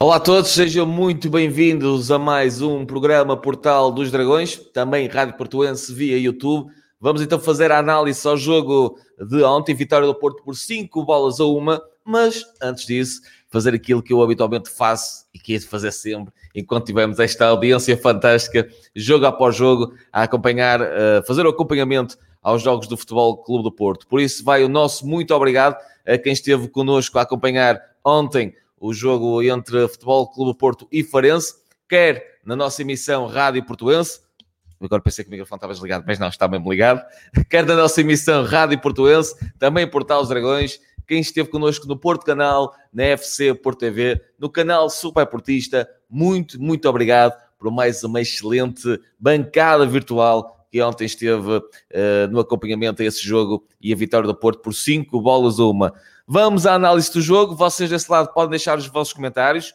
Olá a todos, sejam muito bem-vindos a mais um programa Portal dos Dragões, também Rádio Portuense via YouTube. Vamos então fazer a análise ao jogo de ontem, vitória do Porto por 5 bolas a uma, mas antes disso, fazer aquilo que eu habitualmente faço e que é de fazer sempre, enquanto tivermos esta audiência fantástica, jogo após jogo, a acompanhar, a fazer o acompanhamento aos jogos do Futebol Clube do Porto. Por isso vai o nosso muito obrigado a quem esteve connosco a acompanhar ontem o jogo entre Futebol Clube Porto e Farense, quer na nossa emissão Rádio Portuense, agora pensei que o microfone estava desligado, mas não, está mesmo ligado, quer na nossa emissão Rádio Portuense, também Portal os Dragões, quem esteve connosco no Porto Canal, na FC Porto TV, no canal Super Portista, muito, muito obrigado por mais uma excelente bancada virtual que ontem esteve uh, no acompanhamento a esse jogo e a vitória do Porto por 5 bolas a uma. Vamos à análise do jogo. Vocês desse lado podem deixar os vossos comentários.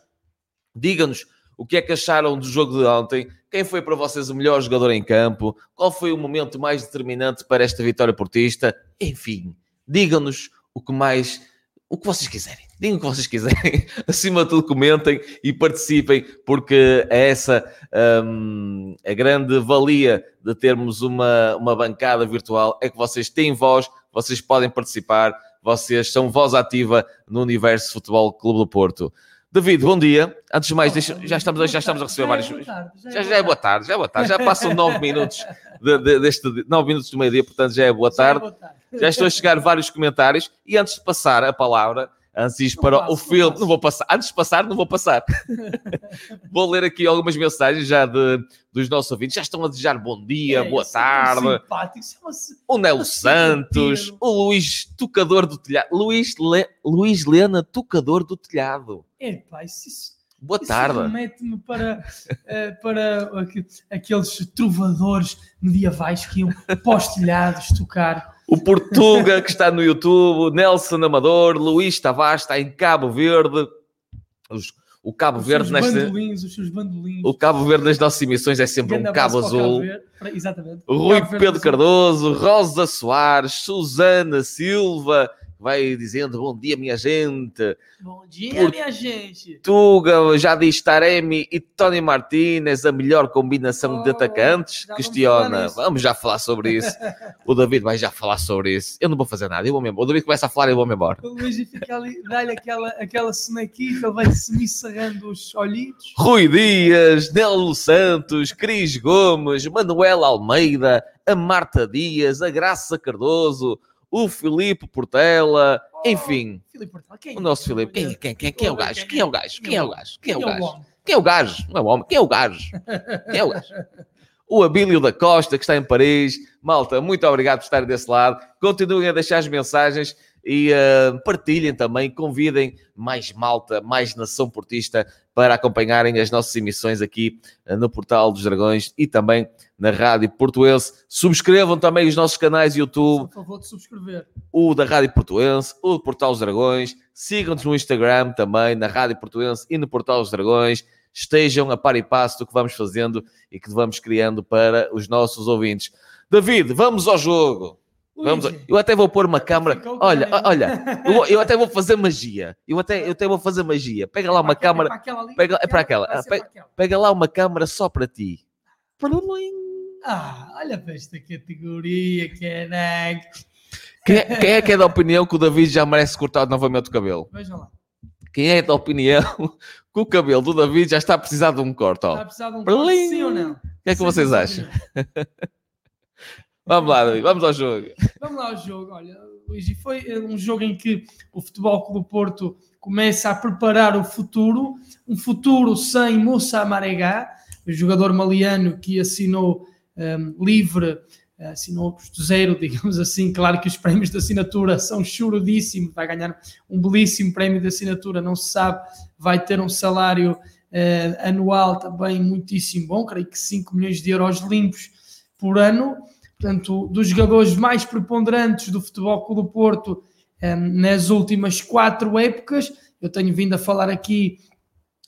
Digam-nos o que é que acharam do jogo de ontem. Quem foi para vocês o melhor jogador em campo? Qual foi o momento mais determinante para esta vitória portista? Enfim, digam-nos o que mais, o que vocês quiserem. Digam o que vocês quiserem. Acima de tudo, comentem e participem, porque é essa um, a grande valia de termos uma, uma bancada virtual. É que vocês têm voz, vocês podem participar vocês são voz ativa no universo Futebol Clube do Porto. David, bom dia. Antes de mais, deixa, já, estamos, já estamos a receber vários. Já, já, é boa tarde, já é boa tarde. Já passam nove minutos de, de, deste nove minutos do meio-dia, portanto já é boa tarde. Já estou a chegar vários comentários e antes de passar a palavra, antes para passo, o filme, não, não, vou passar, antes de passar, não vou passar. vou ler aqui algumas mensagens já de, dos nossos ouvintes, já estão a desejar bom dia, é, boa tarde. É o Nelo Santos, o Luís Tocador do Telhado, Luís, Le, Luís Lena Tocador do Telhado. É, pá, isso, Boa isso tarde. remete-me para, uh, para aqueles trovadores medievais que iam para telhados tocar o Portuga, que está no YouTube, Nelson Amador, Luís Tavares está em Cabo Verde. Os, o Cabo os Verde nesta... os seus bandolinhos. O Cabo Verde nas nossas emissões é sempre um cabo azul. Cabo Exatamente. Rui Pedro Cardoso, Rosa Soares, Susana Silva, vai dizendo bom dia, minha gente. Bom dia, minha gente. Tuga já diz Taremi e Tony Martinez, a melhor combinação oh, de atacantes? Questiona. Vamos, vamos já falar sobre isso. o David vai já falar sobre isso. Eu não vou fazer nada, eu vou mesmo. O David começa a falar e eu vou-me embora. O Luís fica ali, dá-lhe aquela, aquela sonequita, ele vai-se miçarrando os olhitos. Rui Dias, Nelo Santos, Cris Gomes, Manuel Almeida, a Marta Dias, a Graça Cardoso, o Filipe Portela, oh, enfim. Filipe Portela, quem? O nosso Filipe. Quem, quem, quem, quem é o gajo? Quem é o gajo? Quem é o gajo? Quem é o gajo? Quem é o gajo? Não é o homem. Quem é o gajo? Quem é o gajo? O Abílio da Costa, que está em Paris. Malta, muito obrigado por estarem desse lado. Continuem a deixar as mensagens e uh, partilhem também, convidem mais malta, mais nação portista para acompanharem as nossas emissões aqui uh, no Portal dos Dragões e também na Rádio Portuense. Subscrevam também os nossos canais YouTube. Por favor, de subscrever. O da Rádio Portuense, o do Portal dos Dragões. Sigam-nos no Instagram também, na Rádio Portuense e no Portal dos Dragões. Estejam a par e passo do que vamos fazendo e que vamos criando para os nossos ouvintes. David, vamos ao jogo. Vamos, eu até vou pôr uma câmera. Olha, olha, eu, eu, até vou fazer magia. Eu até, eu até vou fazer magia. Pega lá uma câmera. Pega, é para aquela. Pega, pega lá uma câmera só para ti. Ah, olha para esta categoria, que é quem, é, quem é que é da opinião que o David já merece cortar novamente o cabelo? Veja lá. Quem é da opinião que o cabelo do David já está a precisar de um corte? Está a precisar de um corte, sim ou não? O que é que sim, vocês acham? Vamos lá, vamos ao jogo. Vamos lá ao jogo. Olha, Luís, e foi eh, um jogo em que o Futebol Clube Porto começa a preparar o futuro, um futuro sem Moussa Maregá, o jogador maliano que assinou um, ehm, livre, eh, assinou zero, digamos assim. Claro que os prémios de assinatura são churudíssimos, vai ganhar um belíssimo prémio de assinatura, não se sabe, vai ter um salário uh, anual também muitíssimo bom, creio que 5 milhões de euros limpos por ano portanto, dos jogadores mais preponderantes do Futebol Clube do Porto ehm, nas últimas quatro épocas. Eu tenho vindo a falar aqui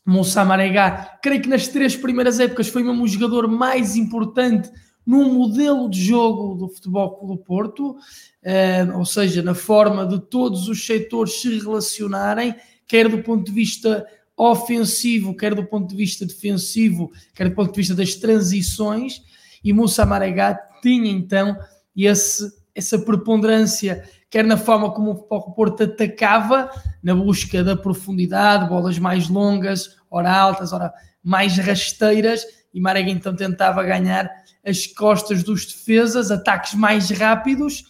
Moussa Maregá, creio que nas três primeiras épocas foi mesmo o jogador mais importante no modelo de jogo do Futebol Clube do Porto, uh, ou seja, na forma de todos os setores se relacionarem, quer do ponto de vista ofensivo, quer do ponto de vista defensivo, quer do ponto de vista das transições, e Moussa Marega tinha então esse, essa preponderância, quer na forma como o Porto atacava, na busca da profundidade, bolas mais longas, ora altas, ora mais rasteiras, e Marega então tentava ganhar as costas dos defesas, ataques mais rápidos,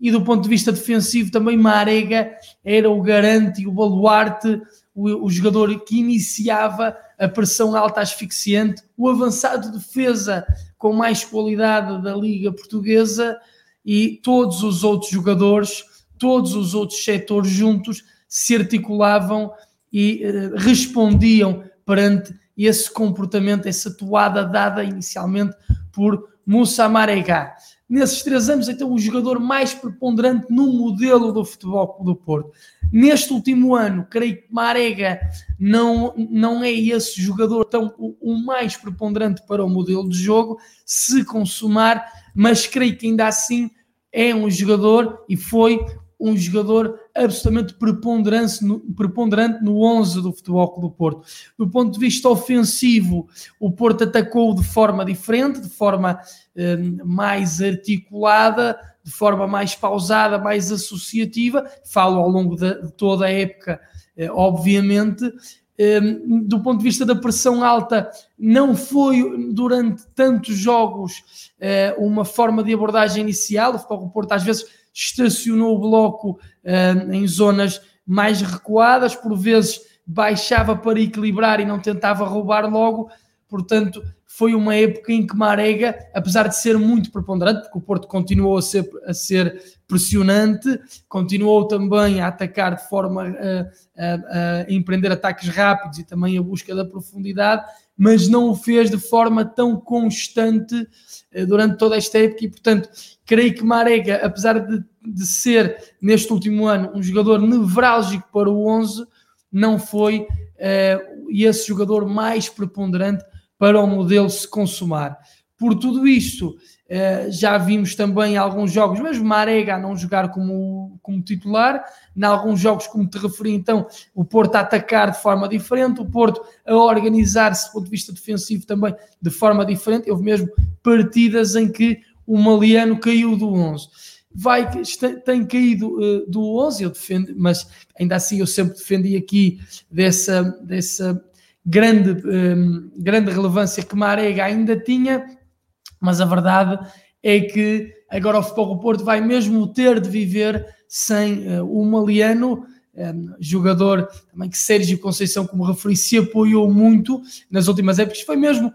e do ponto de vista defensivo também Marega era o garante e o baluarte, o, o jogador que iniciava a pressão alta asfixiante, o avançado defesa com mais qualidade da Liga Portuguesa e todos os outros jogadores, todos os outros setores juntos se articulavam e eh, respondiam perante esse comportamento, essa toada dada inicialmente por Moussa Marega nesses três anos, então, o jogador mais preponderante no modelo do futebol do Porto. Neste último ano, creio que Marega não, não é esse jogador tão o, o mais preponderante para o modelo de jogo, se consumar, mas creio que ainda assim é um jogador e foi um jogador absolutamente preponderante no, preponderante no 11 do Futebol Clube do Porto. Do ponto de vista ofensivo, o Porto atacou de forma diferente, de forma eh, mais articulada, de forma mais pausada, mais associativa. Falo ao longo de, de toda a época, eh, obviamente. Eh, do ponto de vista da pressão alta, não foi durante tantos jogos eh, uma forma de abordagem inicial. O Futebol Clube do Porto às vezes estacionou o bloco uh, em zonas mais recuadas, por vezes baixava para equilibrar e não tentava roubar logo. Portanto, foi uma época em que Marega, apesar de ser muito preponderante, porque o Porto continuou a ser, a ser pressionante, continuou também a atacar de forma a, a, a empreender ataques rápidos e também a busca da profundidade, mas não o fez de forma tão constante durante toda esta época e, portanto, creio que Marega, apesar de, de ser neste último ano um jogador nevrálgico para o 11, não foi uh, esse jogador mais preponderante para o modelo se consumar. Por tudo isto, uh, já vimos também alguns jogos, mesmo Marega a não jogar como, como titular, em alguns jogos, como te referi, então, o Porto a atacar de forma diferente, o Porto a organizar-se do ponto de vista defensivo também de forma diferente. Houve mesmo partidas em que o Maliano caiu do 11. Vai, tem caído uh, do 11, eu defendo, mas ainda assim eu sempre defendi aqui dessa, dessa grande, um, ehm, grande relevância que Marega ainda tinha, mas a verdade é que agora o Futebol do Porto vai mesmo ter de viver sem uh, o Maliano, um, ehm, jogador também que Sérgio Conceição, como referi, se apoiou muito nas últimas épocas, foi mesmo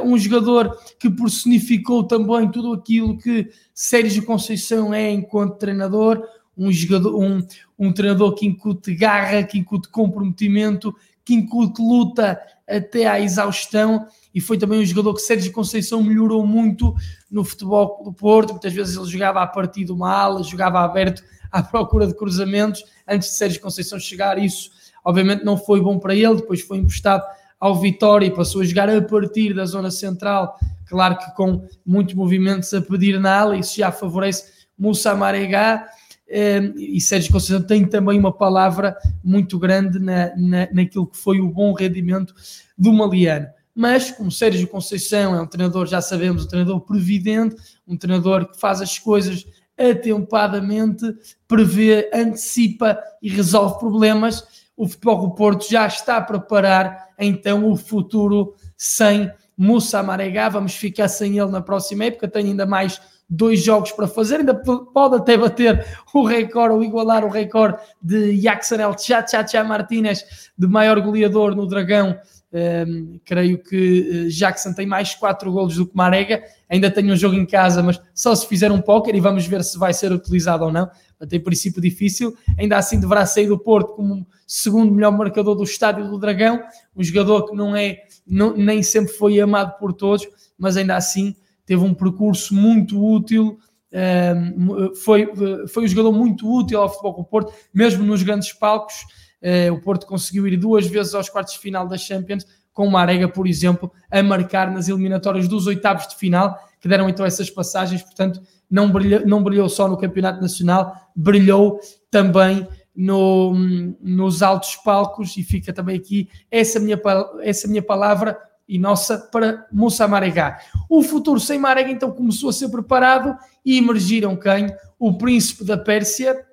um jogador que personificou também tudo aquilo que Sérgio Conceição é enquanto treinador, um, jogador, um, um treinador que incute garra, que incute comprometimento, que incute luta até à exaustão. E foi também um jogador que Sérgio Conceição melhorou muito no futebol do Porto, muitas vezes ele jogava a partir de uma ala, jogava aberto à procura de cruzamentos, antes de Sérgio Conceição chegar isso obviamente não foi bom para ele, depois foi emprestado ao Vitória e passou a jogar a partir da zona central, claro que com muitos movimentos a pedir na ala, isso já favorece Moussa Maregá, eh, e Sérgio Conceição tem também uma palavra muito grande na, na, naquilo que foi o bom rendimento do Maliano. Mas, como Sérgio Conceição é um treinador, já sabemos, um treinador previdente, um treinador que faz as coisas atempadamente, prevê, antecipa e resolve problemas, o Futebol do Porto já está a preparar então o futuro sem Moussa Maregá. Vamos ficar sem ele na próxima época. Tem ainda mais dois jogos para fazer, ainda pode até bater o recorde ou igualar o recorde de Jackson El Chachacha Martínez, de maior goleador no Dragão. Um, creio que eh, Jackson tem mais 4 golos do que Marega. Ainda tem um jogo em casa, mas só se fizer um póquer e vamos ver se vai ser utilizado ou não. Até princípio difícil, ainda assim deverá sair do Porto como segundo melhor marcador do Estádio do Dragão, um jogador que não é, não, nem sempre foi amado por todos, mas ainda assim teve um percurso muito útil, um, ehm, foi, foi um jogador muito útil ao futebol do Porto, mesmo nos grandes palcos, o Porto conseguiu ir duas vezes aos quartos de final da Champions, com o Marega, por exemplo, a marcar nas eliminatórias dos oitavos de final, que deram então essas passagens, portanto, não brilhou, não brilhou só no Campeonato Nacional, brilhou também no, nos altos palcos e fica também aqui essa minha, essa minha palavra e nossa para Moussa Maregá. O futuro sem Marega então começou a ser preparado e emergiram quem? O príncipe da Pérsia,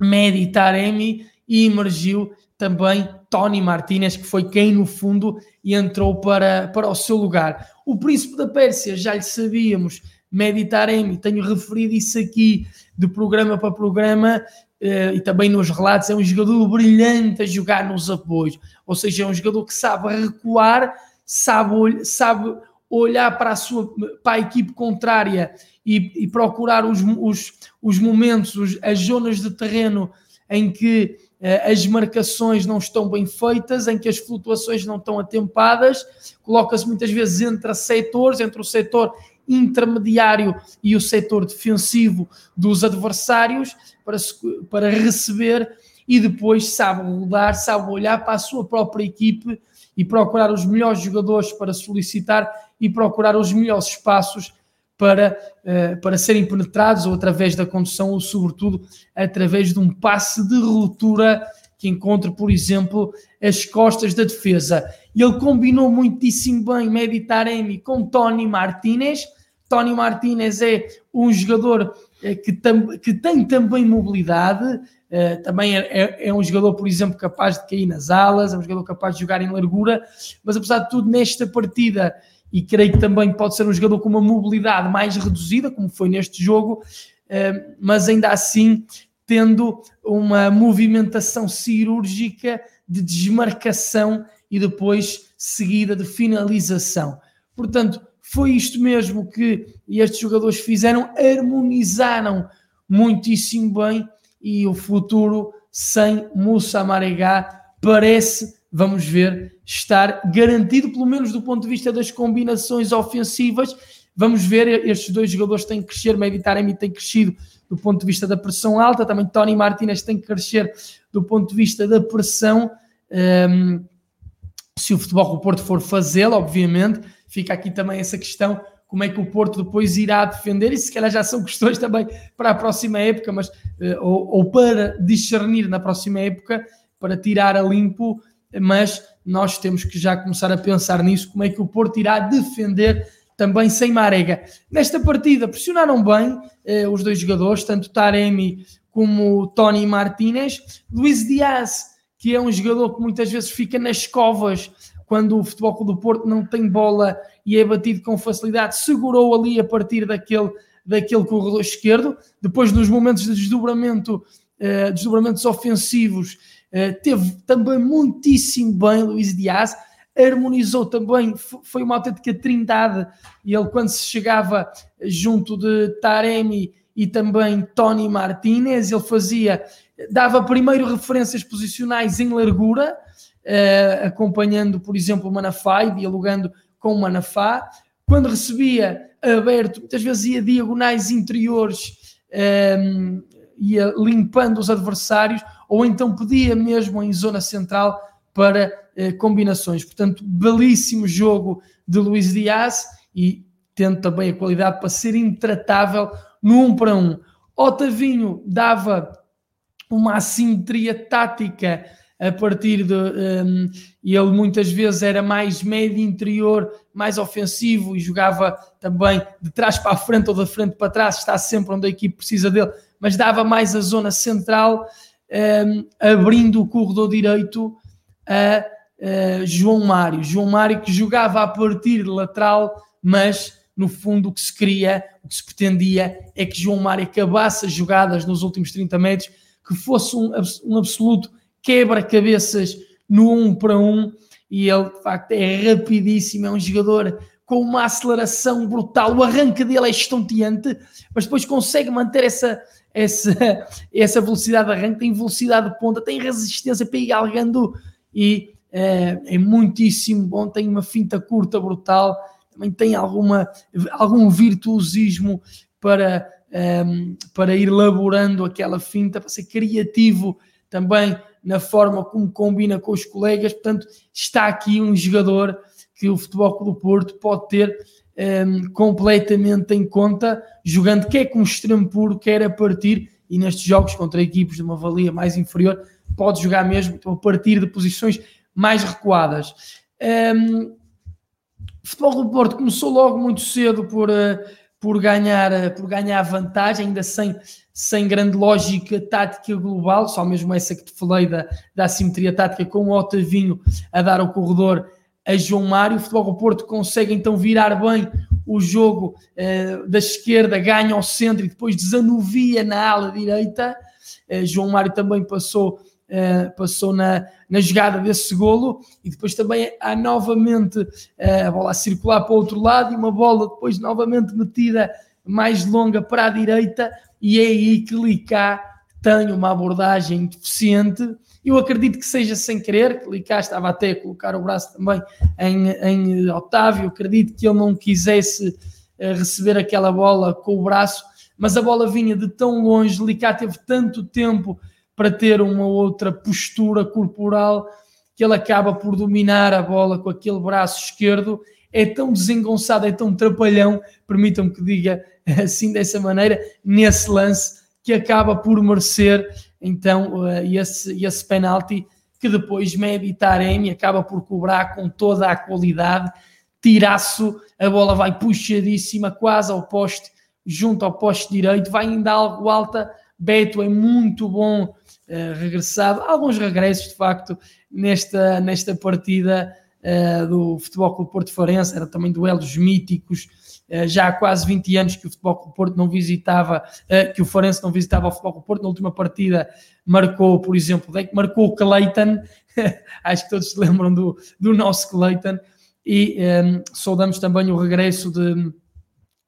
Mehdi Taremi, e emergiu também Tony Martinez, que foi quem no fundo entrou para, para o seu lugar. O príncipe da Pérsia, já lhe sabíamos, Mehdi Taremi, tenho referido isso aqui de programa para programa, Uh, e também nos relatos, é um jogador brilhante a jogar nos apoios, ou seja, é um jogador que sabe recuar, sabe, sabe olhar para a, sua, para a equipe contrária e, e procurar os, os, os momentos, os, as zonas de terreno em que as marcações não estão bem feitas, em que as flutuações não estão atempadas, coloca-se muitas vezes entre setores, entre o setor intermediário e o setor defensivo dos adversários para, para receber e depois sabe rodar, sabe olhar para a sua própria equipe e procurar os melhores jogadores para solicitar e procurar os melhores espaços para, uh, para serem penetrados ou através da condução ou sobretudo através de um passe de ruptura que encontre, por exemplo, as costas da defesa. Ele combinou muitíssimo bem Medi Taremi com Tony Martinez. Tony Martinez é um jogador eh, que, tam, que tem também mobilidade, uh, também é, é, é, um jogador, por exemplo, capaz de cair nas alas, é um jogador capaz de jogar em largura, mas apesar de tudo, nesta partida, e creio que também pode ser um jogador com uma mobilidade mais reduzida, como foi neste jogo, uh, mas ainda assim tendo uma movimentação cirúrgica de desmarcação e depois seguida de finalização. Portanto, foi isto mesmo que estes jogadores fizeram, harmonizaram muitíssimo bem e o futuro sem Moussa Maregá parece, vamos ver, estar garantido, pelo menos do ponto de vista das combinações ofensivas. Vamos ver, estes dois jogadores têm que crescer, Meditaremi tem crescido do ponto de vista da pressão alta, também Tony Martinez tem que crescer do ponto de vista da pressão. Um, se o Futebol do Porto for fazê-lo, obviamente, fica aqui também essa questão, como é que o Porto depois irá defender, e se calhar já são questões também para a próxima época, mas, uh, ou, ou para discernir na próxima época, para tirar a limpo, mas nós temos que já começar a pensar nisso, como é que o Porto irá defender também sem Marega. Nesta partida pressionaram bem eh, os dois jogadores, tanto Taremi como Tony Martinez. Luís Dias, que é um jogador que muitas vezes fica nas covas quando o Futebol do Porto não tem bola e é batido com facilidade, segurou ali a partir daquele, daquele corredor esquerdo. Depois, nos momentos de desdobramento, eh, desdobramentos ofensivos, teve também muitíssimo bem Luís Dias harmonizou também, foi uma autêntica trindade, e ele quando se chegava junto de Taremi e também Tony Martinez, ele fazia, dava primeiro referências posicionais em largura, uh, acompanhando, por exemplo, o Manafá e dialogando com o Manafá, quando recebia aberto, muitas vezes ia diagonais interiores, ehm, ia limpando os adversários, ou então podia mesmo em zona central para eh, combinações. Portanto, belíssimo jogo de Luís Dias e tendo também a qualidade para ser intratável no 1 um para 1. Um. Otavinho dava uma assimetria tática a partir de. Um, ele muitas vezes era mais médio interior, mais ofensivo e jogava também de trás para a frente ou da frente para trás, está sempre onde a equipe precisa dele, mas dava mais a zona central, abrindo o corredor direito a uh, João Mário. João Mário que jogava a partir de lateral, mas no fundo o que se queria, o que se pretendia é que João Mário acabasse as jogadas nos últimos 30 metros, que fosse um, um absoluto quebra-cabeças no 1 um para 1 um, e ele de facto é rapidíssimo, é um jogador com uma aceleração brutal, o arranque dele é estonteante, mas depois consegue manter essa, essa, essa velocidade de arranque, tem velocidade de ponta, tem resistência para ir galgando e é, é muitíssimo bom, tem uma finta curta brutal, também tem alguma, algum virtuosismo para, ehm, para ir laborando aquela finta, para ser criativo também na forma como combina com os colegas. Portanto, está aqui um jogador que o Futebol Clube do Porto pode ter um, completamente em conta, jogando quer com extremo puro, quer a partir e nestes jogos contra equipes de uma valia mais inferior, pode jogar mesmo então, a partir de posições mais recuadas. Um, o futebol do Porto começou logo muito cedo por, uh, por, ganhar, uh, por ganhar vantagem, ainda sem, sem grande lógica tática global, só mesmo essa que te falei da, da assimetria tática com o Otavinho a dar o corredor a João Mário. O futebol do Porto consegue então virar bem o jogo uh, da esquerda, ganha ao centro e depois desanuvia na ala direita. João Mário também passou uh, passou na, na jogada desse golo e depois também há novamente uh, a bola a circular para o outro lado e uma bola depois novamente metida mais longa para a direita e é aí que Licá tem uma abordagem deficiente. Eu acredito que seja sem querer, que Licá estava até a colocar o braço também em, em Otávio, acredito que ele não quisesse uh, receber aquela bola com o braço, mas a bola vinha de tão longe, Licá teve tanto tempo para ter uma outra postura corporal que ele acaba por dominar a bola com aquele braço esquerdo. É tão desengonçado, é tão trapalhão, permitam-me que diga assim dessa maneira, nesse lance, que acaba por merecer então uh, esse, esse penalti que depois Medi Taremi acaba por cobrar com toda a qualidade, tiraço, a bola vai puxadíssima quase ao poste, junto ao poste direito, vai ainda algo alta, Beto é muito bom uh, regressado. Alguns regressos, de facto, nesta, nesta partida uh, do Futebol Clube Porto Farense. Era também duelos míticos. Uh, já há quase 20 anos que o Futebol Clube Porto não visitava, que o Farense não visitava o Futebol Clube Porto. Na última partida marcou, por exemplo, marcou o Clayton. Acho que todos se lembram do, do nosso Clayton. E um, saudamos também o regresso de,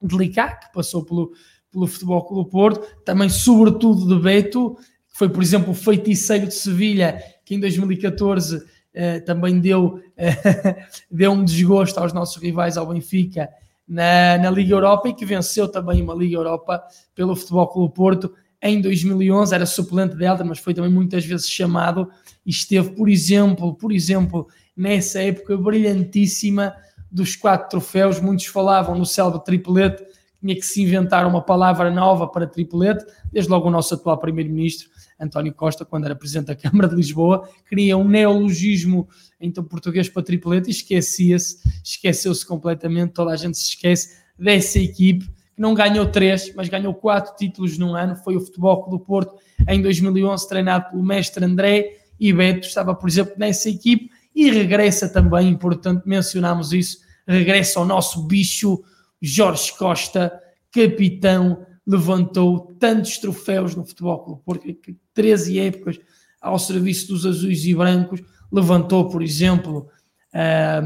de Licá, que passou pelo pelo Futebol Clube Porto, também sobretudo de Beto, que foi, por exemplo, o feiticeiro de Sevilha, que em 2014 eh, também deu, eh, deu um desgosto aos nossos rivais ao Benfica na, na Liga Europa e que venceu também uma Liga Europa pelo Futebol Clube Porto em 2011, era suplente dela, mas foi também muitas vezes chamado e esteve, por exemplo, por exemplo, nessa época brilhantíssima dos quatro troféus, muitos falavam no célebre triplete tinha que se inventar uma palavra nova para triplete, desde logo o nosso atual primeiro-ministro, António Costa, quando era presidente da Câmara de Lisboa, queria um neologismo então português para triplete e esquecia-se, esqueceu-se completamente, toda a gente se esquece dessa equipe que não ganhou três, mas ganhou quatro títulos num ano, foi o Futebol do Porto em 2011, treinado pelo mestre André e Beto, estava por exemplo nessa equipe e regressa também, importante mencionarmos isso, regressa ao nosso bicho Jorge Costa, capitão, levantou tantos troféus no Futebol Clube Porto, 13 épocas ao serviço dos azuis e brancos, levantou, por exemplo, a,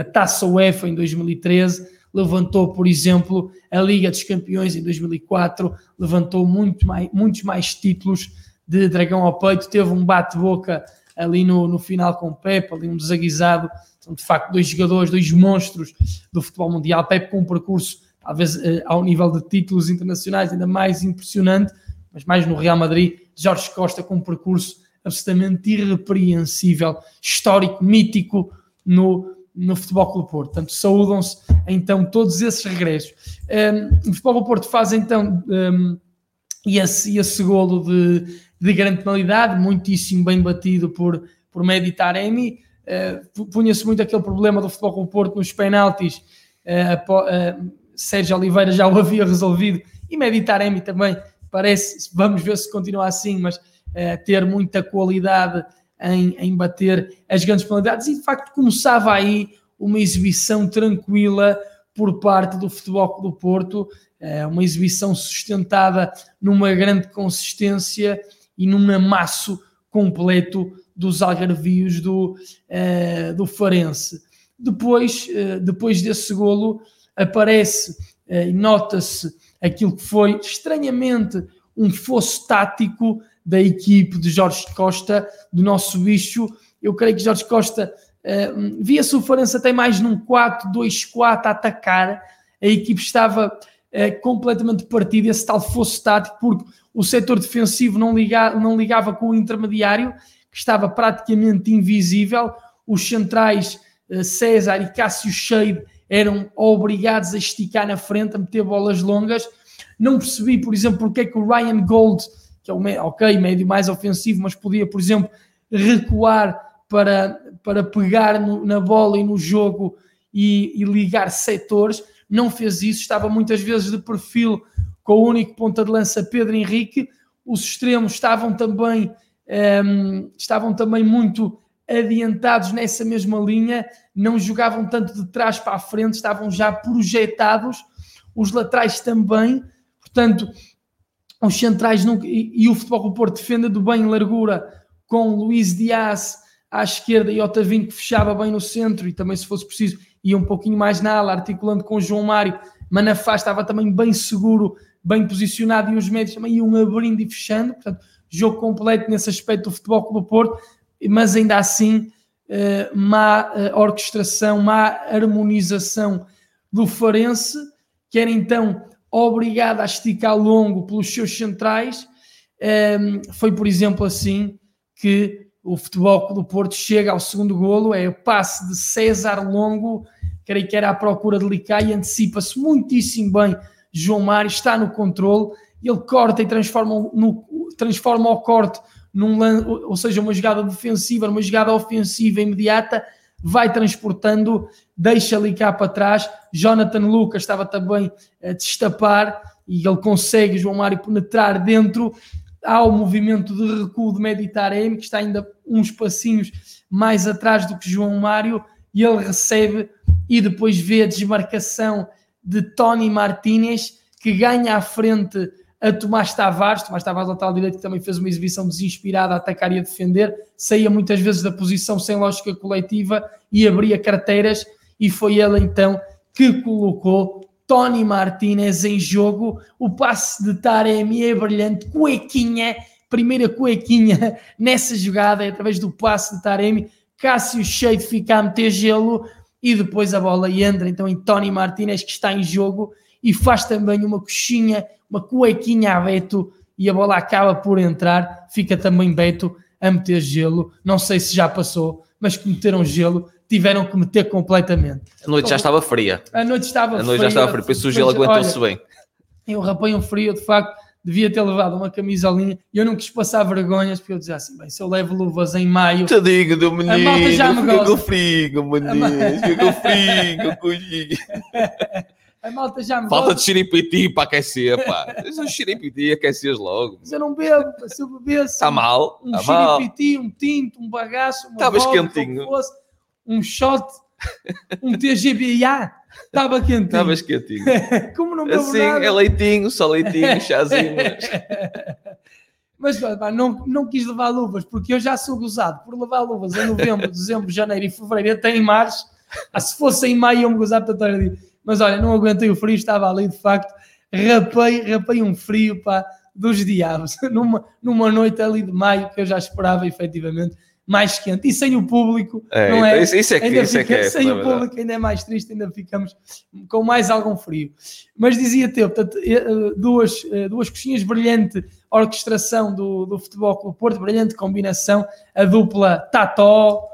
a Taça UEFA em 2013, levantou, por exemplo, a Liga dos Campeões em 2004, levantou muito mais, muitos mais títulos de Dragão ao peito, teve um bate-boca ali no, no final com o Pepe, ali um desaguisado são de facto dois jogadores, dois monstros do futebol mundial. Pepe com um percurso, talvez eh, ao nível de títulos internacionais, ainda mais impressionante, mas mais no Real Madrid. Jorge Costa com um percurso absolutamente irrepreensível, histórico, mítico no, no Futebol Clube Porto. Portanto, saúdam-se então todos esses regressos. Um, ehm, o Futebol Clube Porto faz então um, ehm, esse, esse golo de, de grande penalidade, muitíssimo bem batido por, por Medi Taremi. Uh, punha-se muito aquele problema do futebol o Porto nos penaltis. Uh, uh, Sérgio Oliveira já o havia resolvido e Meditaremi também parece, vamos ver se continua assim, mas ter muita qualidade em, em bater as grandes penalidades e de facto começava aí uma exibição tranquila por parte do Futebol do Porto, uma exibição sustentada numa grande consistência e num amasso completo dos algarvios do, uh, do Farense. Depois, depois desse golo, aparece eh, e nota-se aquilo que foi estranhamente um fosso tático da equipe de Jorge Costa, do nosso bicho. Eu creio que Jorge Costa uh, via-se o até mais num 4-2-4 a atacar. A equipe estava uh, completamente partida, esse tal fosso tático, porque o setor defensivo não, liga, não ligava com o intermediário que estava praticamente invisível. Os centrais César e Cássio Cheide eram obrigados a esticar na frente, a meter bolas longas. Não percebi, por exemplo, porque é que o Ryan Gold que é o ok, médio mais ofensivo, mas podia, por exemplo, recuar para, para pegar no, na bola e no jogo e, e, ligar setores. Não fez isso, estava muitas vezes de perfil com o único ponta de lança Pedro Henrique. Os extremos estavam também, um, ehm, estavam também muito adiantados nessa mesma linha, não jogavam tanto de trás para a frente, estavam já projetados, os laterais também, portanto, os centrais nunca, e, e o Futebol do Porto defende do bem largura com Luís Dias à esquerda e Otavinho que fechava bem no centro e também se fosse preciso ia um pouquinho mais na ala, articulando com João Mário, Manafá estava também bem seguro, bem posicionado e os médios também iam abrindo e fechando, portanto, jogo completo nesse aspecto do Futebol do Porto, mas ainda assim uh, má uh, orquestração, má harmonização do Farense, que era então obrigado a esticar longo pelos seus centrais, ehm, foi por exemplo assim que o Futebol do Porto chega ao segundo golo, é o passe de César Longo, creio que era à procura de Licá e antecipa-se muitíssimo bem João Mário, está no controle, ele corta e transforma, no, transforma o corte num, ou seja, uma jogada defensiva, numa jogada ofensiva imediata, vai transportando, deixa ali cá para trás. Jonathan Lucas estava também a destapar e ele consegue, João Mário, penetrar dentro. Há o movimento de recuo de Meditarem, que está ainda uns passinhos mais atrás do que João Mário, e ele recebe e depois vê a desmarcação de Tony Martinez, que ganha à frente a Tomás Tavares, Tomás Tavares lateral direito que também fez uma exibição desinspirada a atacar e a defender, saía muitas vezes da posição sem lógica coletiva e abria carteiras. E foi ele então que colocou Tony Martinez em jogo, o passe de Taremi é brilhante, cuequinha, primeira cuequinha nessa jogada, é através do passe de Taremi, Cássio cheio de ficar a meter gelo e depois a bola entra então em Tony Martinez que está em jogo e faz também uma coxinha uma cuequinha a Beto e a bola acaba por entrar, fica também Beto a meter gelo. Não sei se já passou, mas que meteram gelo, tiveram que meter completamente. A noite já estava fria. A noite estava fria. A noite fria, já estava fria, por isso o gelo aguentou-se bem. Eu rapei um frio, de facto, devia ter levado uma camisolinha e eu não quis passar vergonhas porque eu dizia assim, bem, se eu levo luvas em maio... Tadinho do menino, a malta já me gosta. com frio, menino, fica com frio, com A malta já me Falta gosta. de xiripiti para aquecer, pá. Um xiripiti aquecias logo. Mas eu não bebo, se eu bebesse. Está mal. Um tá xiripiti, um tinto, um bagaço, uma Estavas quentinho. Fosse, um shot, um TGBA. Estava quentinho. Estavas quentinho. Como não bebo assim, nada. é leitinho, só leitinho, chazinho. Mas pá, não, não quis levar luvas, porque eu já sou gozado por levar luvas em novembro, dezembro, janeiro e fevereiro, até em março. Ah, se fosse em maio, eu me gozava toda a mas olha, não aguentei o frio, estava ali de facto, rapei, rapei um frio pá, dos diabos, numa, numa noite ali de maio que eu já esperava efetivamente mais quente e sem o público, é, não é? Isso, isso é que, ainda isso fica, é que é, sem o público ainda é mais triste, ainda ficamos com mais algum frio. Mas dizia teu, portanto, eh, eh, duas, eh, duas coxinhas, brilhante orquestração do, do Futebol Clube Porto, brilhante combinação, a dupla Tató,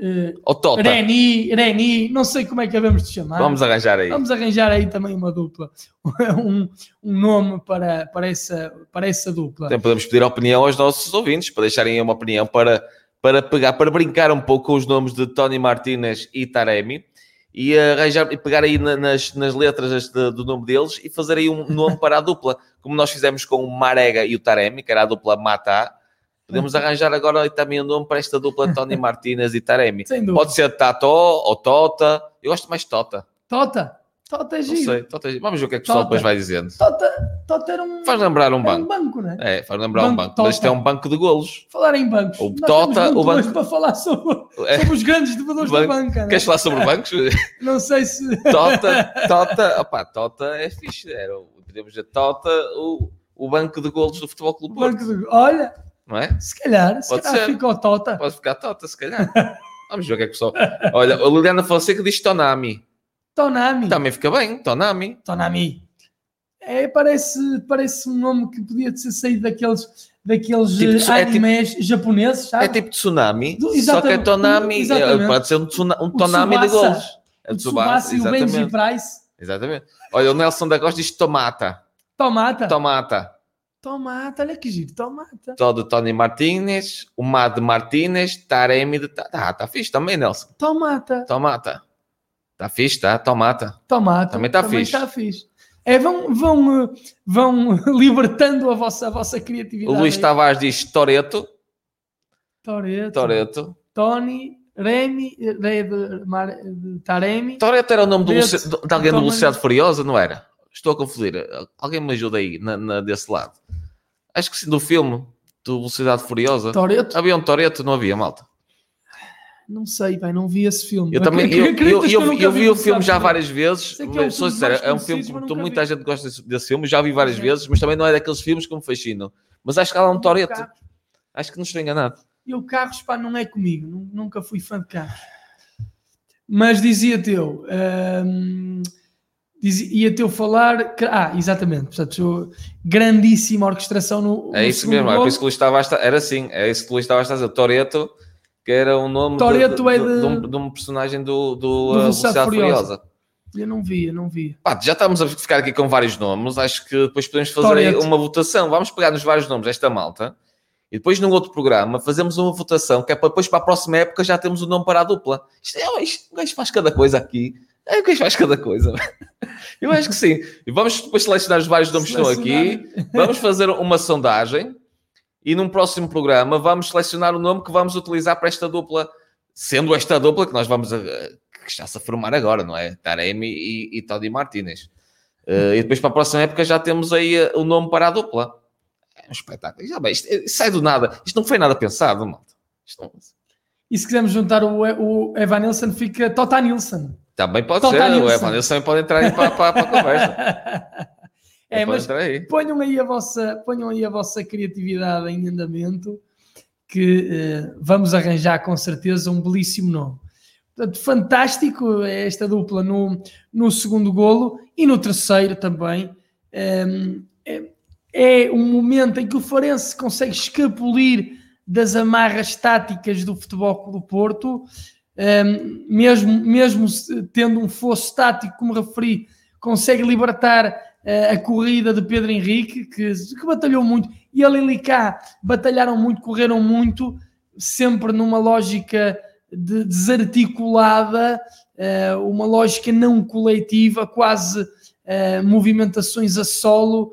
uh, Tota. Reni, Reni, não sei como é que devemos de chamar. Vamos arranjar aí. Vamos arranjar aí também uma dupla, um, um nome para, para, essa, para essa dupla. Também podemos pedir opinião aos nossos ouvintes, para deixarem uma opinião para, para pegar, para brincar um pouco com os nomes de Tony Martinez e Taremi e arranjar e pegar aí nas, nas letras de, do nome deles e fazer aí um nome para a dupla, como nós fizemos com o Marega e o Taremi, que era a dupla Mata Podemos arranjar agora também um nome para esta dupla Tony Martinez e Taremi. Pode ser Tato ou Tota. Eu gosto mais de Tota. Tota? Tota é giro. Sei, tota é giro. Vamos ver o que é que o pessoal tota. depois vai dizendo. Tota, tota era um... Faz lembrar um banco. um banco, não é? É, faz lembrar banco, um banco. Tota. Mas isto é um banco de golos. Falar em bancos. O Tota, o banco... para falar sobre, é. sobre os grandes devedores banco. da banca. Queres falar sobre bancos? não sei se... Tota, Tota, opá, Tota é fixe. Era, podemos dizer Tota, o, o banco de golos do Futebol Clube Porto. Banco de... Olha não é? Se calhar, se Pode calhar ser. ficou tota. Pode ficar tota, se calhar. Vamos ver o que é que pessoal. Olha, o Liliana Fonseca diz Tonami. Tonami. Também fica bem, Tonami. Tonami. É, parece, parece um nome que podia ter saído daqueles, daqueles tipo, é animes tipo, japoneses, sabe? É tipo tsunami, Do, só que é Tonami, é, pode ser um, tsunami, um Tonami de gols. É o Tsubasa e o Benji Price. Exatamente. Olha, o Nelson da Costa diz tomata. Tomata. Tomata. Tomata, olha que giro, tomata. Tó de Tony Martínez, o Mad Martínez, Taremi de. Ah, tá fixe também, Nelson. Tomata. Tomata. Tá fixe, tá? Tomata. Tomata. Também tá fixe. Está fixe. É, vão, vão, eh, vão libertando a vossa, a vossa criatividade. O Luís aí. Tavares diz Toreto. Toreto. Toreto. Tony, Remy, Mar- de Taremi. Toreto era o nome do de alguém do Velocidade Furiosa, não era? Estou a confundir. Alguém me ajuda aí na, na- desse lado. Acho que sim, do filme do Velocidade Furiosa. Toreto. Havia um Toreto, não havia, malta. Não sei, pai, não vi esse filme. Eu também eu, eu, eu, eu vi o filme já várias vezes. É mas, sou sincero, é um filme que muita gente gosta desse, filme. Já vi várias É. vezes, mas também não é daqueles filmes que me fascinam. Mas acho que há lá um Toreto. Acho que não estou enganado. Eu, carros, pá, não é comigo. Nu- Nunca fui fã de carros. Mas dizia-te eu. hum, dizia- Ia-te eu falar. que- ah, exatamente. Portanto, eu- grandíssima orquestração no. É no isso mesmo. É isso que o Luís estava a estar. Era assim. É isso que o Luís estava a dizer. Toreto, que era um nome de- Toretto de, é de, de- um, de um personagem do, do, Do uh, Velocidade Furiosa. Furiosa. Eu não via, não via. Pá, já estamos a ficar aqui com vários nomes. Acho que depois podemos fazer uma votação. Vamos pegar nos vários nomes desta malta e depois num outro programa fazemos uma votação que é para depois para a próxima época já temos o nome para a dupla. Isto é, isto, o gajo faz cada coisa aqui. É, o gajo faz cada coisa. Eu acho que sim. E vamos depois selecionar os vários nomes que estão aqui. Vamos fazer uma sondagem e num próximo programa vamos selecionar o nome que vamos utilizar para esta dupla, sendo esta dupla que nós vamos a, que está-se a formar agora, não é? Taremi e, e Todi Martínez. Eh, e depois para a próxima época já temos aí eh, o nome para a dupla. É um espetáculo. Já bem, isto, eh, sai do nada. Isto não foi nada pensado, malta. Não- E se quisermos juntar o, o Evan Nilsson, fica Tota Nilsson. Também pode ser. O Nilsson. Evan Nilsson também pode entrar aí para, para, para a conversa. é, mas aí. ponham aí a vossa, ponham aí a vossa criatividade em andamento, que eh, vamos arranjar com certeza um belíssimo nome. Portanto, fantástico esta dupla no, no segundo golo e no terceiro também. Ehm, é, é um momento em que o Farense consegue escapulir das amarras táticas do Futebol do Porto, Mesmo, mesmo tendo um fosso tático, como referi, consegue libertar eh, a corrida de Pedro Henrique, que, que batalhou muito, e ele e Licá batalharam muito, correram muito, sempre numa lógica de desarticulada, eh, uma lógica não coletiva, quase eh, movimentações a solo,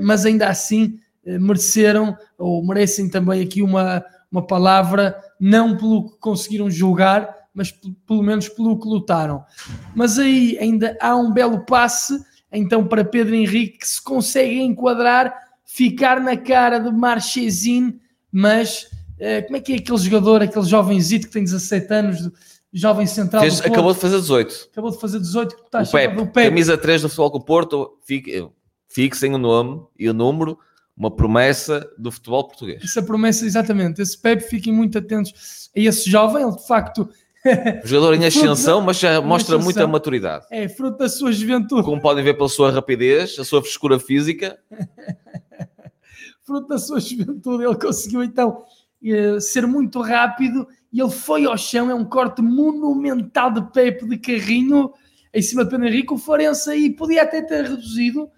mas ainda assim mereceram, ou merecem também aqui uma, uma palavra, não pelo que conseguiram julgar, mas pelo menos pelo que lutaram. Mas aí ainda há um belo passe, então para Pedro Henrique, que se consegue enquadrar, ficar na cara de Marchesin, mas eh, como é que é aquele jogador, aquele jovenzito que tem 17 anos, jovem central Fez- acabou de fazer 18. acabou de fazer 18, que tu estás o Pep, o Pepe. camisa 3 do Futebol com o Porto, fixem o nome e o número, uma promessa do futebol português. Essa promessa, exatamente. Esse Pepe, fiquem muito atentos a esse jovem, ele de facto Jogador em ascensão, mas já mostra ascensão. muita maturidade. é fruto da sua juventude, Como podem ver pela sua rapidez, a sua frescura física, fruto da sua juventude, ele conseguiu então eh, ser muito rápido e ele foi ao chão, é um corte monumental de Pepe de carrinho em cima de Pedro Henrique, o Farense aí podia até ter reduzido,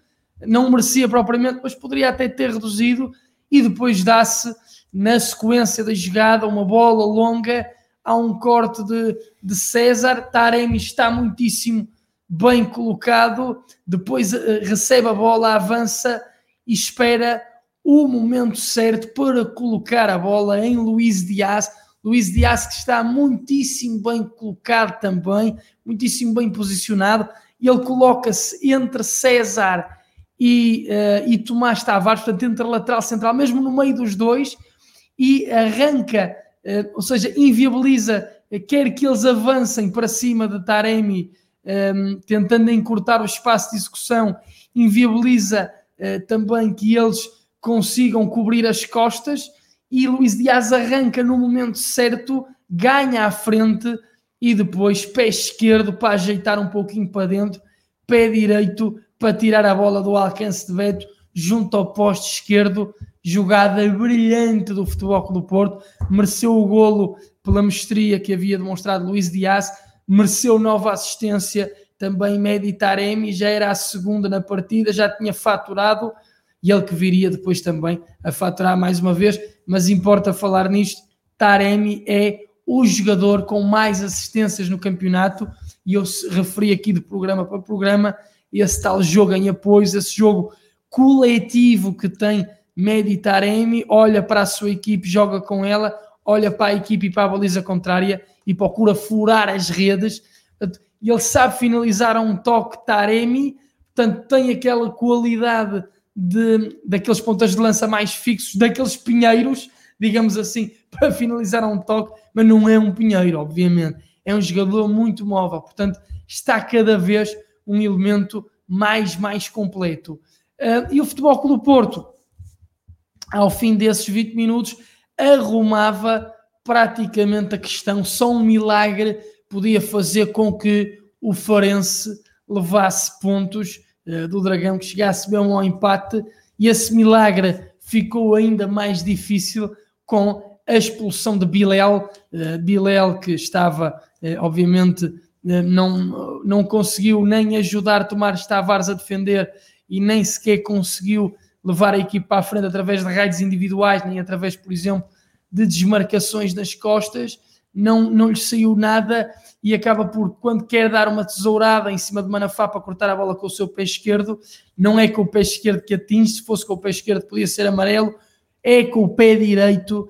não merecia propriamente, mas poderia até ter reduzido e depois dá-se na sequência da jogada uma bola longa, há um corte de, de César, Taremi está muitíssimo bem colocado, depois eh, recebe a bola, avança e espera o momento certo para colocar a bola em Luís Dias. Luís Dias que está muitíssimo bem colocado também, muitíssimo bem posicionado, e ele coloca-se entre César e, eh, e Tomás Tavares, portanto entre lateral central, mesmo no meio dos dois, e arranca, eh, ou seja, inviabiliza, eh, quer que eles avancem para cima de Taremi, eh, tentando encurtar o espaço de execução, inviabiliza também que eles consigam cobrir as costas e Luís Dias arranca no momento certo, ganha à frente e depois pé esquerdo para ajeitar um pouquinho para dentro, pé direito para tirar a bola do alcance de Beto junto ao poste esquerdo, jogada brilhante do Futebol do Porto, mereceu o golo pela mestria que havia demonstrado Luís Dias, mereceu nova assistência também Medi Taremi, já era a segunda na partida, já tinha faturado. E ele que viria depois também a faturar mais uma vez, mas importa falar nisto, Taremi é o jogador com mais assistências no campeonato, e eu referi aqui de programa para programa, esse tal jogo em apoios, esse jogo coletivo que tem Medi Taremi, olha para a sua equipe, joga com ela, olha para a equipe e para a baliza contrária e procura furar as redes. Ele sabe finalizar a um toque Taremi, portanto, tem aquela qualidade de, daqueles pontas de lança mais fixos, daqueles pinheiros, digamos assim, para finalizar a um toque, mas não é um pinheiro, obviamente. É um jogador muito móvel, portanto, está cada vez um elemento mais, mais completo. Uh, e o Futebol Clube Porto, ao fim desses 20 minutos, arrumava praticamente a questão. Só um milagre podia fazer com que o Farense levasse pontos uh, do Dragão, que chegasse mesmo ao empate, e esse milagre ficou ainda mais difícil com a expulsão de Bilel, uh, Bilel que estava, uh, obviamente, não, não conseguiu nem ajudar Tomás Tavares a defender e nem sequer conseguiu levar a equipa à frente através de raids individuais, nem através, por exemplo, de desmarcações nas costas, não, não lhe saiu nada e acaba por, quando quer dar uma tesourada em cima de Manafá para cortar a bola com o seu pé esquerdo, não é com o pé esquerdo que atinge, se fosse com o pé esquerdo podia ser amarelo, é com o pé direito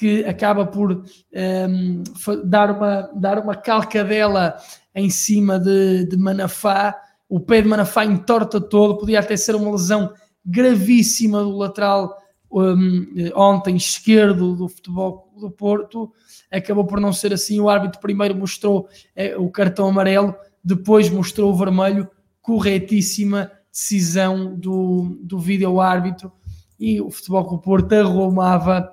que acaba por um, ehm, dar, uma, dar uma calcadela em cima de, de Manafá, o pé de Manafá entorta todo, podia até ser uma lesão gravíssima do lateral um, ontem esquerdo do futebol do Porto, acabou por não ser assim. O árbitro primeiro mostrou é, o cartão amarelo, depois mostrou o vermelho, corretíssima decisão do, do vídeo árbitro e o futebol do Porto arrumava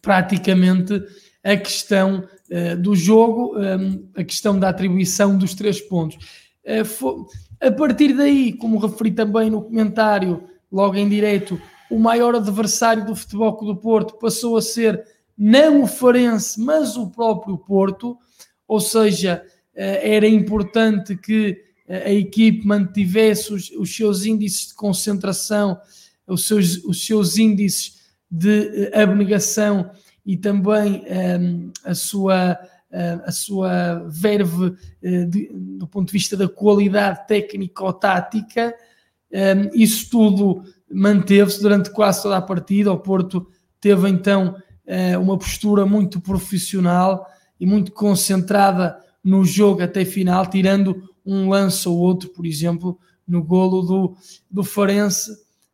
praticamente a questão uh, do jogo, um, a questão da atribuição dos três pontos. Uh, foi, a partir daí, como referi também no comentário, logo em direto, o maior adversário do Futebol do Porto passou a ser não o Farense, mas o próprio Porto, ou seja, eh, era importante que eh, a equipe mantivesse os, os seus índices de concentração, os seus, os seus índices de eh, abnegação e também um, a sua a sua verve eh, do ponto de vista da qualidade técnico-tática. Ehm, isso tudo manteve-se durante quase toda a partida. O Porto teve então eh, uma postura muito profissional e muito concentrada no jogo até final, tirando um lance ou outro, por exemplo, no golo do, do Farense,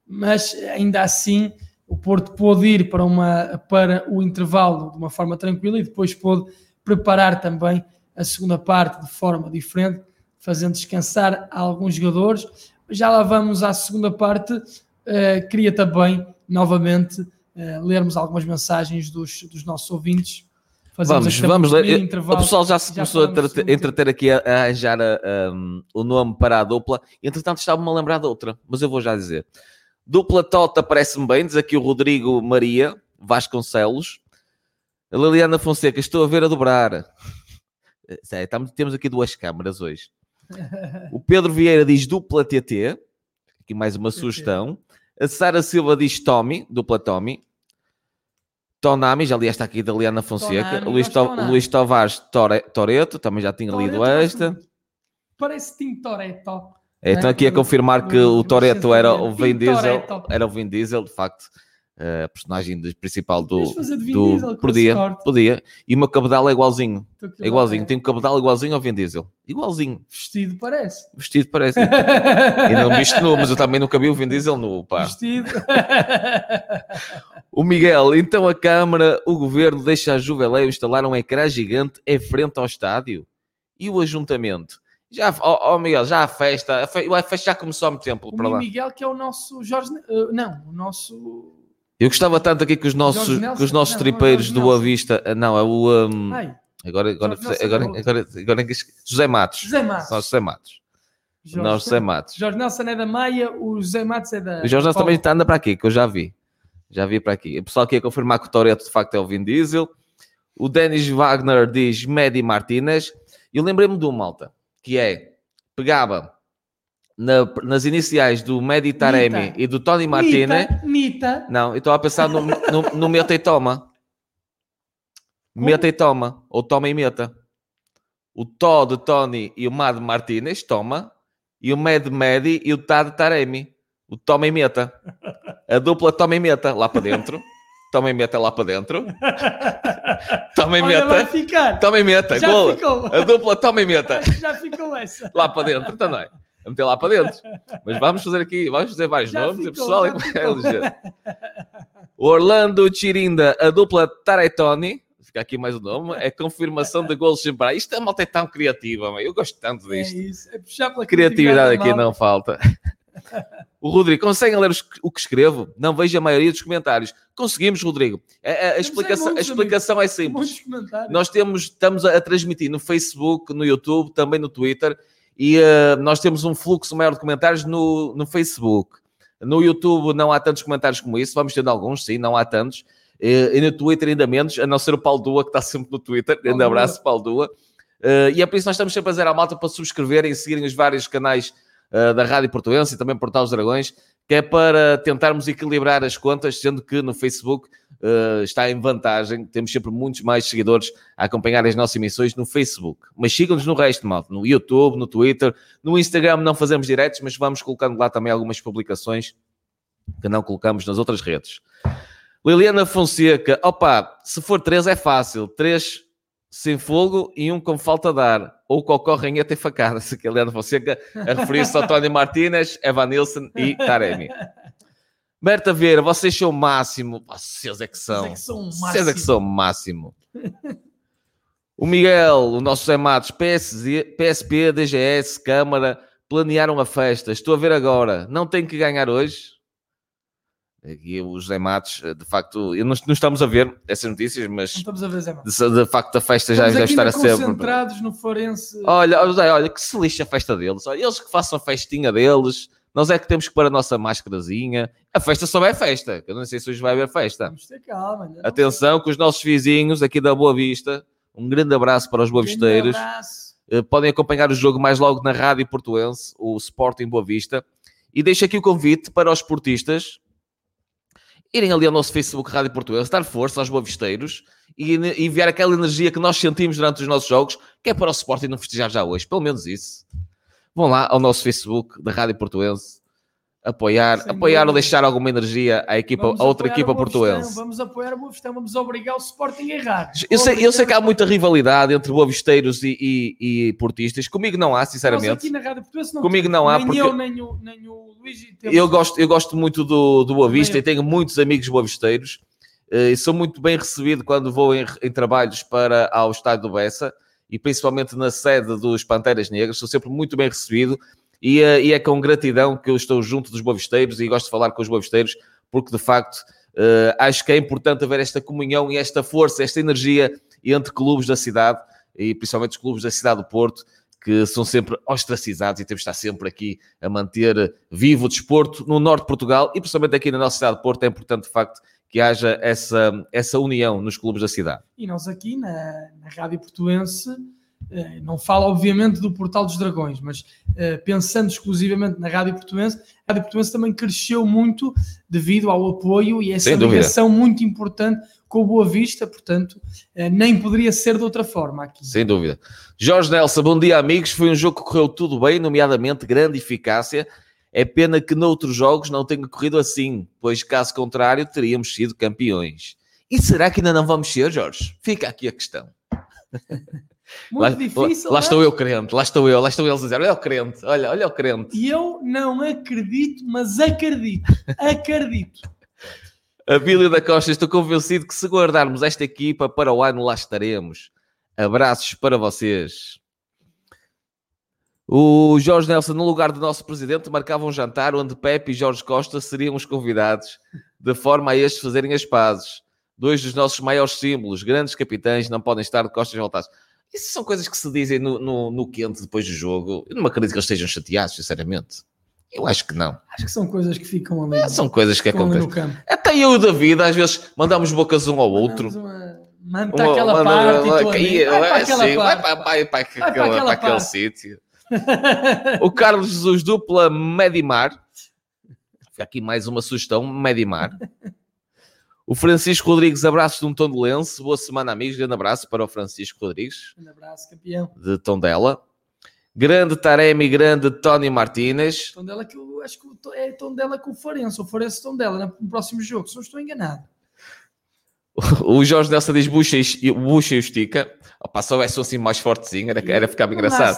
mas ainda assim o Porto pôde ir para, uma, para o intervalo de uma forma tranquila e depois pôde preparar também a segunda parte de forma diferente, fazendo descansar alguns jogadores. Já lá vamos à segunda parte. Uh, queria também, novamente, uh, lermos algumas mensagens dos, dos nossos ouvintes. Fazemos vamos, vamos ler. O pessoal já se já começou a entreter aqui a, a arranjar um, o nome para a dupla. Entretanto, estava-me a lembrar de outra, mas eu vou já dizer. Dupla Tota parece-me bem, diz aqui o Rodrigo Maria Vasconcelos. A Liliana Fonseca, estou a ver a dobrar. Sério, estamos, temos aqui duas câmaras hoje. O Pedro Vieira diz dupla TT. Aqui mais uma sugestão. A Sara Silva diz Tommy, dupla Tommy. Tonami, já li esta aqui da Liliana Fonseca. Tonami, Luís, to, Luís Tovares Tore, Toreto, também já tinha Toreto, lido esta. Parece Tim Toreto. É, estão aqui a confirmar que o Toreto era o Vin Diesel. Era o Vin Diesel, de facto a personagem principal do, do podia, podia, e o meu cabedal é igualzinho, é igualzinho, tem um cabedal igualzinho ao Vin Diesel, igualzinho. Vestido parece. Vestido parece. e não visto nu, mas eu também nunca vi o Vin Diesel nu, pá. Vestido. o Miguel, então a Câmara, o Governo deixa a Juveléu instalar um ecrã gigante em frente ao estádio? E o Ajuntamento? Já, ó oh, Miguel, já a festa, a festa já começou há muito tempo o para lá. Miguel que é o nosso Jorge, uh, não, o nosso eu gostava tanto aqui que os nossos, que os nossos não, tripeiros do Boa Vista. Ah, não, é o. Um, agora, agora, agora, agora, agora, agora, José Matos. José Matos. Nós José Matos. Jorge, Nós José Matos. Jorge Nelson é da Maia, o José Matos é da. O Jorge Nelson também anda para aqui, que eu já vi. Já vi para aqui. O pessoal aqui a confirmar que o Toreto de facto é o Vin Diesel. O Denis Wagner diz Medi Martinez. E eu lembrei-me de um malta, que é, pegava na- nas iniciais do Medi Taremi Mita. e do Tony Martinez. Mita, Mita. Não, eu estava a pensar no, no, no meta e toma. Meta e toma. Ou toma e meta. O Tó de Tony e o Mad Martinez toma. E o Med Medi e o Tad Taremi. O toma e meta. A dupla toma e meta lá para dentro. Toma e meta lá para dentro. E Olha, vai meta. ficar. E meta. Já Gol. ficou. A dupla e meta. Já ficou essa. Lá para dentro também. A meter lá para dentro. Mas vamos fazer aqui, vamos fazer vários Já nomes e o ficou, pessoal é ficou. Orlando Chirinda, a dupla Taretoni, fica aqui mais o nome, é confirmação de golos sem parar. Isto é malta é tão criativa, mãe. eu gosto tanto É disto. isso. É puxar pela Criatividade aqui não falta. O Rodrigo, conseguem ler o que escrevo? Não vejo a maioria dos comentários. Conseguimos, Rodrigo. A, a- a explicação, a muitos, explicação é simples. Nós temos, estamos a, a transmitir no Facebook, no YouTube, também no Twitter, e eh, nós temos um fluxo maior de comentários no, no Facebook. No YouTube não há tantos comentários como isso, vamos tendo alguns, sim, não há tantos. E no Twitter ainda menos, a não ser o Paulo Dua, que está sempre no Twitter. Grande Dua. abraço, Paulo Dua. Eh, e é por isso que nós estamos sempre a dizer à malta para subscreverem e seguirem os vários canais da Rádio Portuense e também Portal dos Dragões, que é para tentarmos equilibrar as contas, sendo que no Facebook eh, está em vantagem, temos sempre muitos mais seguidores a acompanhar as nossas emissões no Facebook. Mas sigam-nos no resto, malta, no YouTube, no Twitter, no Instagram não fazemos diretos, mas vamos colocando lá também algumas publicações que não colocamos nas outras redes. Liliana Fonseca, opa, se for três é fácil, três sem fogo e um com falta de ar, ou cocó, ranheta e facada, se que Liliana Fonseca a referir-se a Tony Martínez, Evan Nilsson e Taremi. Berta Vieira, vocês são o máximo, vocês é que Vocês são. é que são o Vocês é que máximo. são o máximo. O Miguel, o nosso Zé Matos, PSZ, PSP, DGS, Câmara, planearam a festa. Estou a ver agora. Não tem que ganhar hoje. Aqui o José Matos, de facto, não, não estamos a ver essas notícias, Não mas estamos a ver, Zé Matos. de, de facto a festa já Estamos deve aqui estar a ser. concentrados no Forense. Olha, olha, José, olha, que se lixe a festa deles. Olha, eles que façam a festinha deles. Nós é que temos que pôr a nossa máscarazinha. A festa só é festa. Eu não sei se hoje vai haver festa. Vamos ter calma. não Atenção que os nossos vizinhos aqui da Boa Vista, um grande abraço para os boavisteiros. Abraço. Eh, Podem acompanhar o jogo mais logo na Rádio Portuense, o Sporting Boa Vista. E deixo aqui o convite para os esportistas irem ali ao nosso Facebook Rádio Portuense, dar força aos boavisteiros e e enviar aquela energia que nós sentimos durante os nossos jogos, que é para o Sporting não festejar já hoje, pelo menos isso. Vão lá ao nosso Facebook da Rádio Portuense apoiar, Sem apoiar ou deixar alguma energia à equipa, Vamos a outra equipa portuense. Vamos apoiar o Boa Vistão, vamos obrigar o Sporting a errar. Eu sei, eu sei que há muita rivalidade entre boavisteiros e, e, e portistas. Comigo não há, Nós sinceramente. aqui na Rádio Portuense não Comigo temos. não há, nem porque- eu, nem o, nem o e temos- Eu gosto, eu gosto muito do, do Boa Vista Também e tenho muitos amigos boavisteiros. Eh, E sou muito bem recebido quando vou em, em trabalhos para ao estádio do Bessa e principalmente na sede dos Panteras Negras. Sou sempre muito bem recebido e, eh, e é com gratidão que eu estou junto dos boavisteiros e gosto de falar com os boavisteiros porque de facto eh, acho que é importante haver esta comunhão e esta força, esta energia entre clubes da cidade e principalmente os clubes da cidade do Porto que são sempre ostracizados e temos de estar sempre aqui a manter vivo o desporto no norte de Portugal e principalmente aqui na nossa cidade de Porto é importante de facto que haja essa, essa união nos clubes da cidade. E nós aqui na, na Rádio Portuense, não falo obviamente do Portal dos Dragões, mas eh, pensando exclusivamente na Rádio Portuense, a Rádio Portuense também cresceu muito devido ao apoio e essa ligação muito importante com o Boa Vista, portanto, eh, nem poderia ser de outra forma aqui. Sem dúvida. Jorge Nelson, bom dia amigos. Foi um jogo que correu tudo bem, nomeadamente grande eficácia. É pena que noutros jogos não tenha corrido assim, pois caso contrário teríamos sido campeões. E será que ainda não vamos ser, Jorge? Fica aqui a questão. Muito lá, difícil. lá não é? estou eu crente, lá estou eu, lá estão eles a dizer, olha o crente, olha, olha o crente. E eu não acredito, mas acredito, acredito. Abílio da Costa, estou convencido que se guardarmos esta equipa para o ano, lá estaremos. Abraços para vocês. O Jorge Nelson, no lugar do nosso presidente, marcava um jantar onde Pepe e Jorge Costa seriam os convidados, de forma a estes fazerem as pazes. Dois dos nossos maiores símbolos, grandes capitães, não podem estar de costas voltadas. Isso são coisas que se dizem no, no, no quente depois do jogo. Eu não acredito que eles estejam chateados, sinceramente. Eu acho que não. Acho que são coisas que ficam ali, São coisas que acontecem. Até eu e o David, às vezes, mandamos bocas um ao outro. Uma- Manda e. Vai para aquela assim, vai parte. vai para, para aquele- aquela para aquele sítio. o Carlos Jesus dupla Medimar. Fica aqui mais uma sugestão, Medimar. O Francisco Rodrigues, abraço de um tom de lenço. Boa semana, amigos. Grande abraço para o Francisco Rodrigues. Grande abraço, campeão. De Tondela. Grande Taremi, grande Tony Martínez. Tondela que eu acho que é Tondela com o Farense, ou Farense Tondela no próximo jogo, se não estou enganado. O Jorge Nelson diz bucha e, bucha e estica. Opa, se houvesse assim mais fortezinho, era, era ficava engraçado.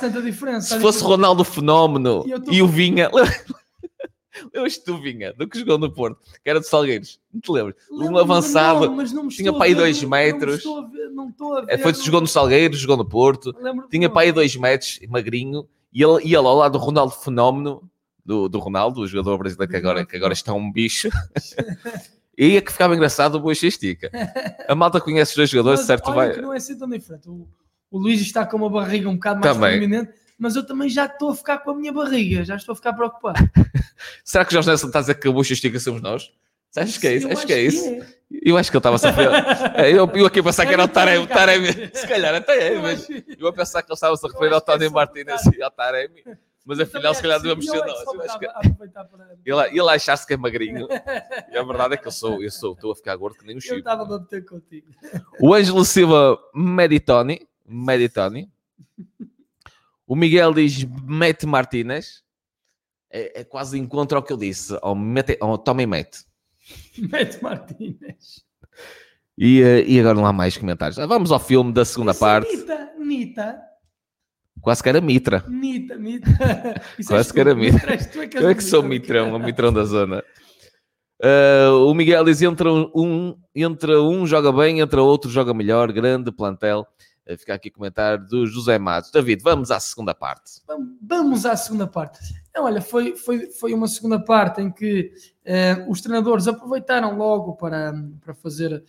Se fosse Ronaldo Fenómeno e, e o Vinha. Lembras-te do Vinha, do que jogou no Porto, que era de Salgueiros, não te lembras? Um avançado, não, mas não tinha para aí 2 metros. Não estou não estou a ver. Foi, jogou no Salgueiros, jogou no Porto, tinha para aí 2 metros, magrinho, e ele ia lá ao lado do Ronaldo Fenómeno, do, do Ronaldo, o jogador brasileiro que agora, que agora está um bicho. E é que ficava engraçado o Boa Estica. A malta conhece os dois jogadores, mas, certo? Olha vai... não é assim tão diferente. O, o Luís está com uma barriga um bocado mais também. prominente, mas eu também já estou a ficar com a minha barriga, já estou a ficar preocupado. Será que o Jorge Nelson está a dizer que a Boa Estica somos nós? Acho que é isso, acho, que é isso. É. Eu acho que ele estava a sofrer. É, eu, eu aqui a pensar que era o Taremi, Taremi. Se calhar até é, mas eu a pensar que ele estava a se referir ao Tony Martínez e ao Taremi mas afinal, se calhar devemos ser nós. Eu acho que... ele, ele achar-se que é magrinho. e a verdade é que eu sou, eu sou, estou a ficar gordo que nem um chip. Eu estava a bater contigo. O Ângelo Silva Meditoni. Meditoni. O Miguel diz Mete Martínez. É, é, quase encontro ao que eu disse. Ao, Mete, ao Tommy Mete. Mete Martínez. E, eh, e agora não há mais comentários. Vamos ao filme da segunda Isso parte. Nita, Nita. Quase que era Mitra. Mitra, Mitra. Quase que era Mitra. É que eu é que sou Mitrão, o Mitrão da zona. Uh, o Miguel diz: entra um, entra um, joga bem, entra outro, joga melhor. Grande plantel. Fica aqui comentário do José Matos. David, vamos à segunda parte. Vamos à segunda parte. Não, olha, foi, foi, foi uma segunda parte em que uh, os treinadores aproveitaram logo para, para fazer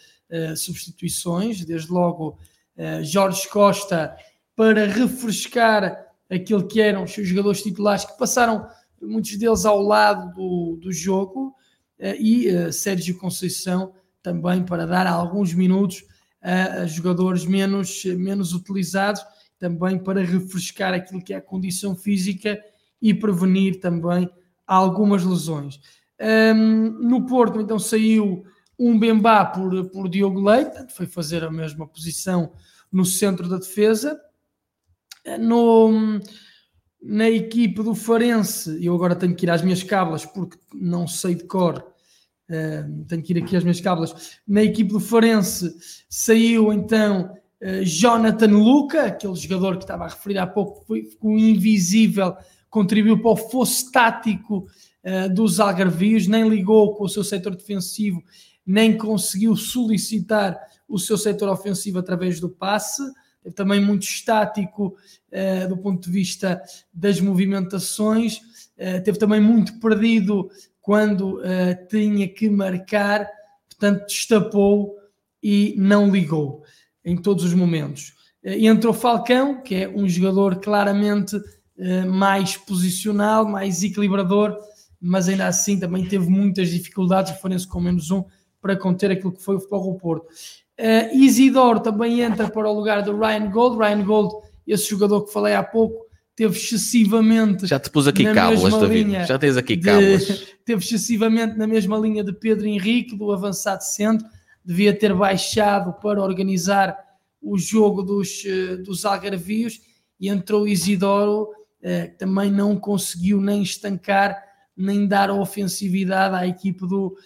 substituições. Desde logo, Jorge Costa para refrescar aquilo que eram os seus jogadores titulares que passaram muitos deles ao lado do, do jogo eh, e uh, Sérgio Conceição também para dar alguns minutos a, jogadores menos, menos utilizados, também para refrescar aquilo que é a condição física e prevenir também algumas lesões. Um, no Porto, então, saiu um Bembá por, por Diogo Leite, foi fazer a mesma posição no centro da defesa, no, na equipe do Farense, eu agora tenho que ir às minhas cablas porque não sei de cor, tenho que ir aqui às minhas cablas. Na equipe do Farense saiu então uh, Jonathan Luca, aquele jogador que estava a referir há pouco, foi, ficou invisível, contribuiu para o fosso tático uh, dos Algarvios, nem ligou com o seu setor defensivo, nem conseguiu solicitar o seu setor ofensivo através do passe também muito estático uh, do ponto de vista das movimentações, uh, teve também muito perdido quando uh, tinha que marcar, portanto, destapou e não ligou em todos os momentos. entrou Falcão, que é um jogador claramente mais posicional, mais equilibrador, mas ainda assim também teve muitas dificuldades, referência com menos um, para conter aquilo que foi o futebol do Porto. Uh, Isidoro também entra para o lugar do Ryan Gold. Ryan Gold, esse jogador que falei há pouco, teve excessivamente. Já te pus aqui cábulas, David. Já tens aqui cábulas. teve excessivamente na mesma linha de Pedro Henrique, do avançado centro. Devia ter baixado para organizar o jogo dos, eh, dos Algarvios e entrou Isidoro, eh, que também não conseguiu nem estancar, nem dar ofensividade à equipe do,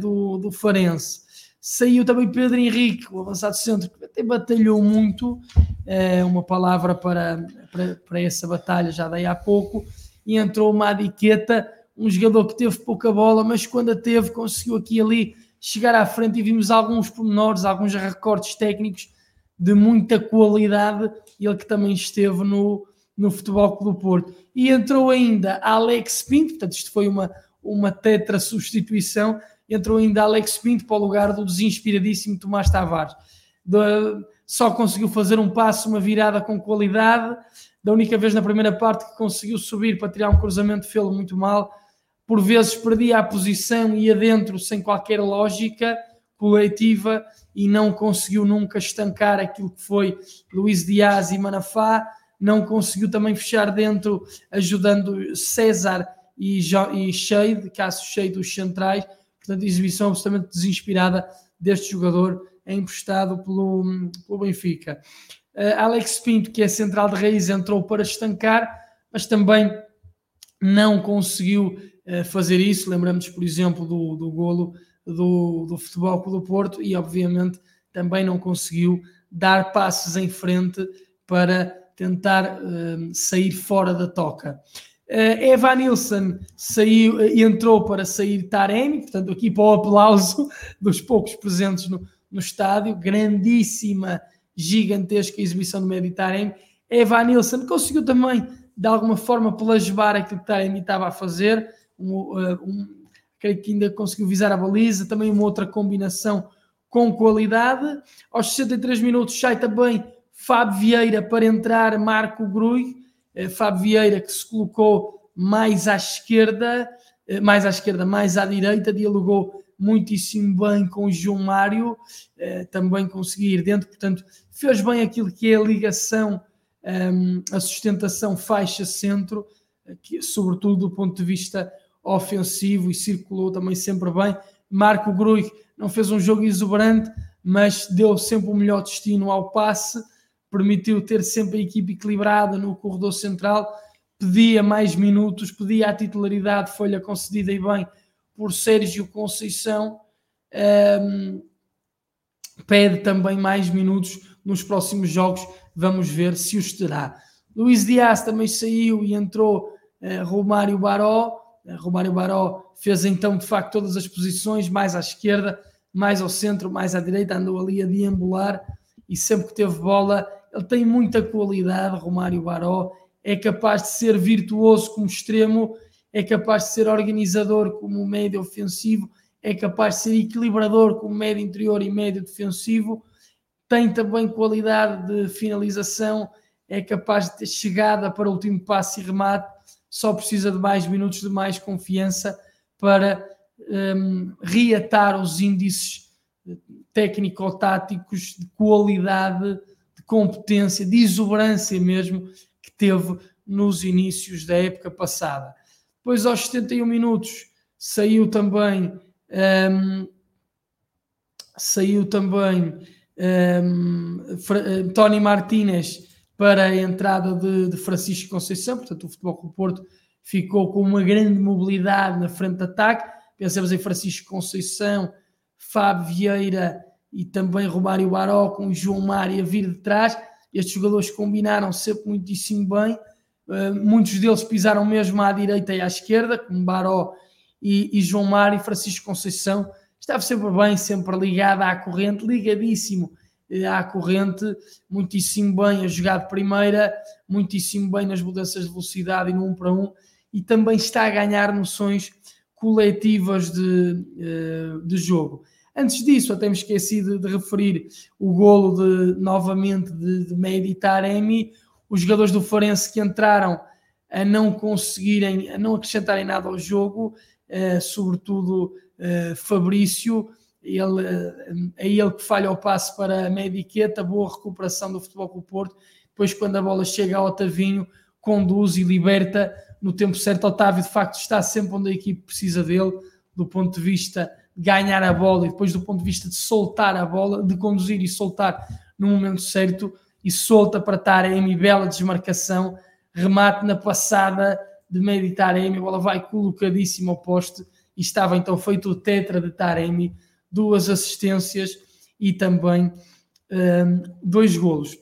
do, do Farense. Saiu também Pedro Henrique, o avançado centro, que até batalhou muito, é uma palavra para, para, para, essa batalha, já dei há pouco, e entrou uma Adiqueta, um jogador que teve pouca bola, mas quando a teve conseguiu aqui e ali chegar à frente. E vimos alguns pormenores, alguns recortes técnicos de muita qualidade, ele que também esteve no, no Futebol Clube do Porto. E entrou ainda Alex Pinto, portanto isto foi uma, uma tetra substituição, entrou ainda Alex Pinto para o lugar do desinspiradíssimo Tomás Tavares. De, só conseguiu fazer um passo, uma virada com qualidade. Da única vez na primeira parte que conseguiu subir para tirar um cruzamento, fê-lo muito mal. Por vezes perdia a posição e ia dentro sem qualquer lógica coletiva e não conseguiu nunca estancar aquilo que foi Luís Dias e Manafá. não conseguiu também fechar dentro, ajudando César e, e Shade, Cássio dos centrais. Portanto, exibição absolutamente desinspirada deste jogador emprestado pelo, pelo Benfica. Uh, Alex Pinto, que é central de raiz, entrou para estancar, mas também não conseguiu uh, fazer isso. Lembramos, por exemplo, do, do golo do, do Futebol do Porto e, obviamente, também não conseguiu dar passos em frente para tentar uh, sair fora da toca. Uh, Evan Nilsson saiu, entrou para sair Taremi, portanto, aqui para o aplauso dos poucos presentes no, no estádio, grandíssima, gigantesca exibição do médio Taremi. Evan Nilsson conseguiu também, de alguma forma, plasmar aquilo que Taremi estava a fazer, um, eh, um, creio que ainda conseguiu visar a baliza, também uma outra combinação com qualidade. Aos 63 minutos sai também Fábio Vieira para entrar Marco Grui. Eh, Fábio Vieira que se colocou mais à esquerda, eh, mais à esquerda, mais à direita, dialogou muitíssimo bem com o João Mário, eh, também conseguir dentro, portanto, fez bem aquilo que é a ligação, ehm, a sustentação faixa-centro, sobretudo do ponto de vista ofensivo e circulou também sempre bem. Marco Grui não fez um jogo exuberante, mas deu sempre o melhor destino ao passe, permitiu ter sempre a equipe equilibrada no corredor central, pedia mais minutos, pedia a titularidade, foi-lhe concedida e bem por Sérgio Conceição. Um, pede também mais minutos nos próximos jogos, vamos ver se os terá. Luís Dias também saiu e entrou uh, Romário Baró. Uh, Romário Baró fez então de facto todas as posições, mais à esquerda, mais ao centro, mais à direita, andou ali a deambular e sempre que teve bola, ele tem muita qualidade, Romário Baró, é capaz de ser virtuoso como extremo, é capaz de ser organizador como médio ofensivo, é capaz de ser equilibrador como médio interior e médio defensivo, tem também qualidade de finalização, é capaz de ter chegada para o último passe e remate, só precisa de mais minutos, de mais confiança para um, reatar os índices técnico-táticos de qualidade, de competência, de exuberância mesmo que teve nos inícios da época passada. Depois, aos 71 minutos, saiu também um, saiu também um, hum, Tony Martínez para a entrada de, de, Francisco Conceição, portanto o Futebol Clube Porto ficou com uma grande mobilidade na frente de ataque, Pensamos em Francisco Conceição, Fábio Vieira e também Romário Baró com João Mário a vir de trás. Estes jogadores combinaram sempre muitíssimo bem. Uh, muitos deles pisaram mesmo à direita e à esquerda, como Baró e, e João Mário e Francisco Conceição. Estava sempre bem, sempre ligado à corrente, ligadíssimo eh, à corrente, muitíssimo bem a jogar de primeira, muitíssimo bem nas mudanças de velocidade e no 1 um para 1, um, e também está a ganhar noções coletivas de, eh, de jogo. Antes disso, até me esqueci de, de referir o golo de, novamente de, de Mehdi Taremi, os jogadores do Forense que entraram a não conseguirem, a não acrescentarem nada ao jogo, uh, sobretudo uh, Fabrício, ele, uh, é ele que falha o passe para a Mediqueta, boa recuperação do Futebol com o Porto, depois quando a bola chega ao Otavinho, conduz e liberta no tempo certo. Otávio, de facto, está sempre onde a equipe precisa dele, do ponto de vista ganhar a bola e depois do ponto de vista de soltar a bola, de conduzir e soltar no momento certo e solta para Taremi, bela desmarcação, remate na passada de meio de Taremi, a bola vai colocadíssima ao poste e estava então feito o tetra de Taremi, duas assistências e também um, dois golos.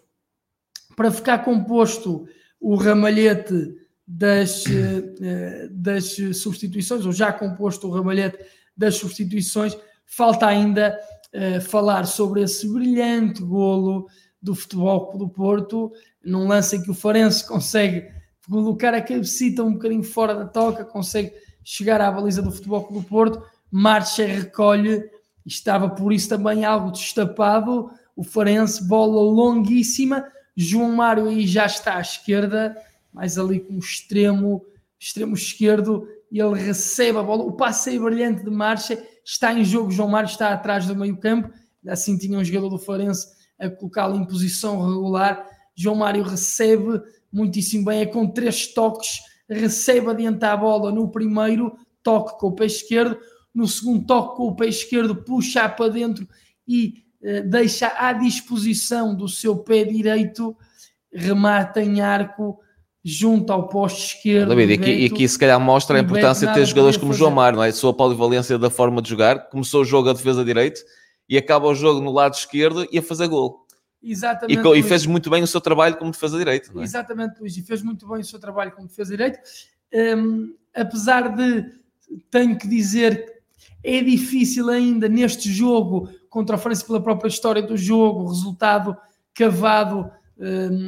Para ficar composto o ramalhete das, eh, das substituições, ou já composto o ramalhete das substituições, falta ainda uh, falar sobre esse brilhante golo do Futebol do Porto, num lance em que o Farense consegue colocar a cabecita um bocadinho fora da toca, consegue chegar à baliza do Futebol do Porto, marcha e recolhe, estava por isso também algo destapado, o Farense, bola longuíssima, João Mário aí já está à esquerda, mais ali com o extremo, extremo esquerdo, e ele recebe a bola. O passeio brilhante de marcha está em jogo. João Mário está atrás do meio campo, assim tinha um jogador do Farense a colocá-lo em posição regular. João Mário recebe muitíssimo bem, é com três toques, recebe adiante a bola no primeiro toque com o pé esquerdo, no segundo toque com o pé esquerdo, puxa para dentro e eh, deixa à disposição do seu pé direito, remata em arco junto ao poste esquerdo. David, e aqui, e aqui se calhar mostra a importância de ter jogadores como João Mário, não é? A sua polivalência da forma de jogar, começou o jogo a defesa direito e acaba o jogo no lado esquerdo e a fazer gol. Exatamente. E, e fez muito bem o seu trabalho como defesa direito. É? Exatamente, Luís, e fez muito bem o seu trabalho como defesa direito. Um, apesar de, tenho que dizer, é difícil ainda neste jogo, contra a França pela própria história do jogo, resultado cavado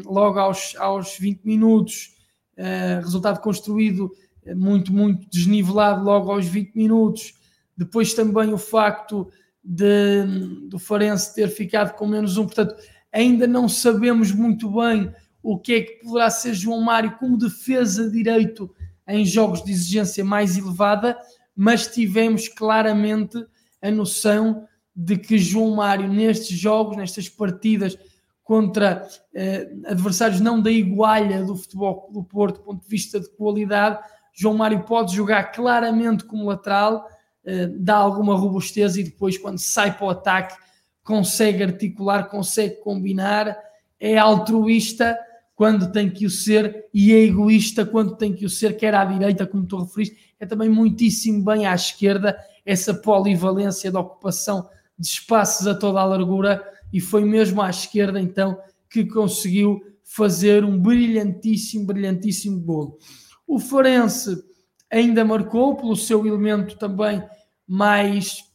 logo aos, aos 20 minutos, uh, resultado construído eh, muito, muito desnivelado logo aos 20 minutos. Depois também o facto de, do Farense ter ficado com menos um, portanto, ainda não sabemos muito bem o que é que poderá ser João Mário como defesa direito em jogos de exigência mais elevada, mas tivemos claramente a noção de que João Mário nestes jogos, nestas partidas contra eh, adversários não da igualha do futebol do Porto, do ponto de vista de qualidade, João Mário pode jogar claramente como lateral, eh, dá alguma robustez e depois quando sai para o ataque consegue articular, consegue combinar, é altruísta quando tem que o ser e é egoísta quando tem que o ser, quer à direita, como tu referiste, é também muitíssimo bem à esquerda, essa polivalência da ocupação de espaços a toda a largura e foi mesmo à esquerda então que conseguiu fazer um brilhantíssimo, brilhantíssimo golo. O Forense ainda marcou pelo seu elemento também mais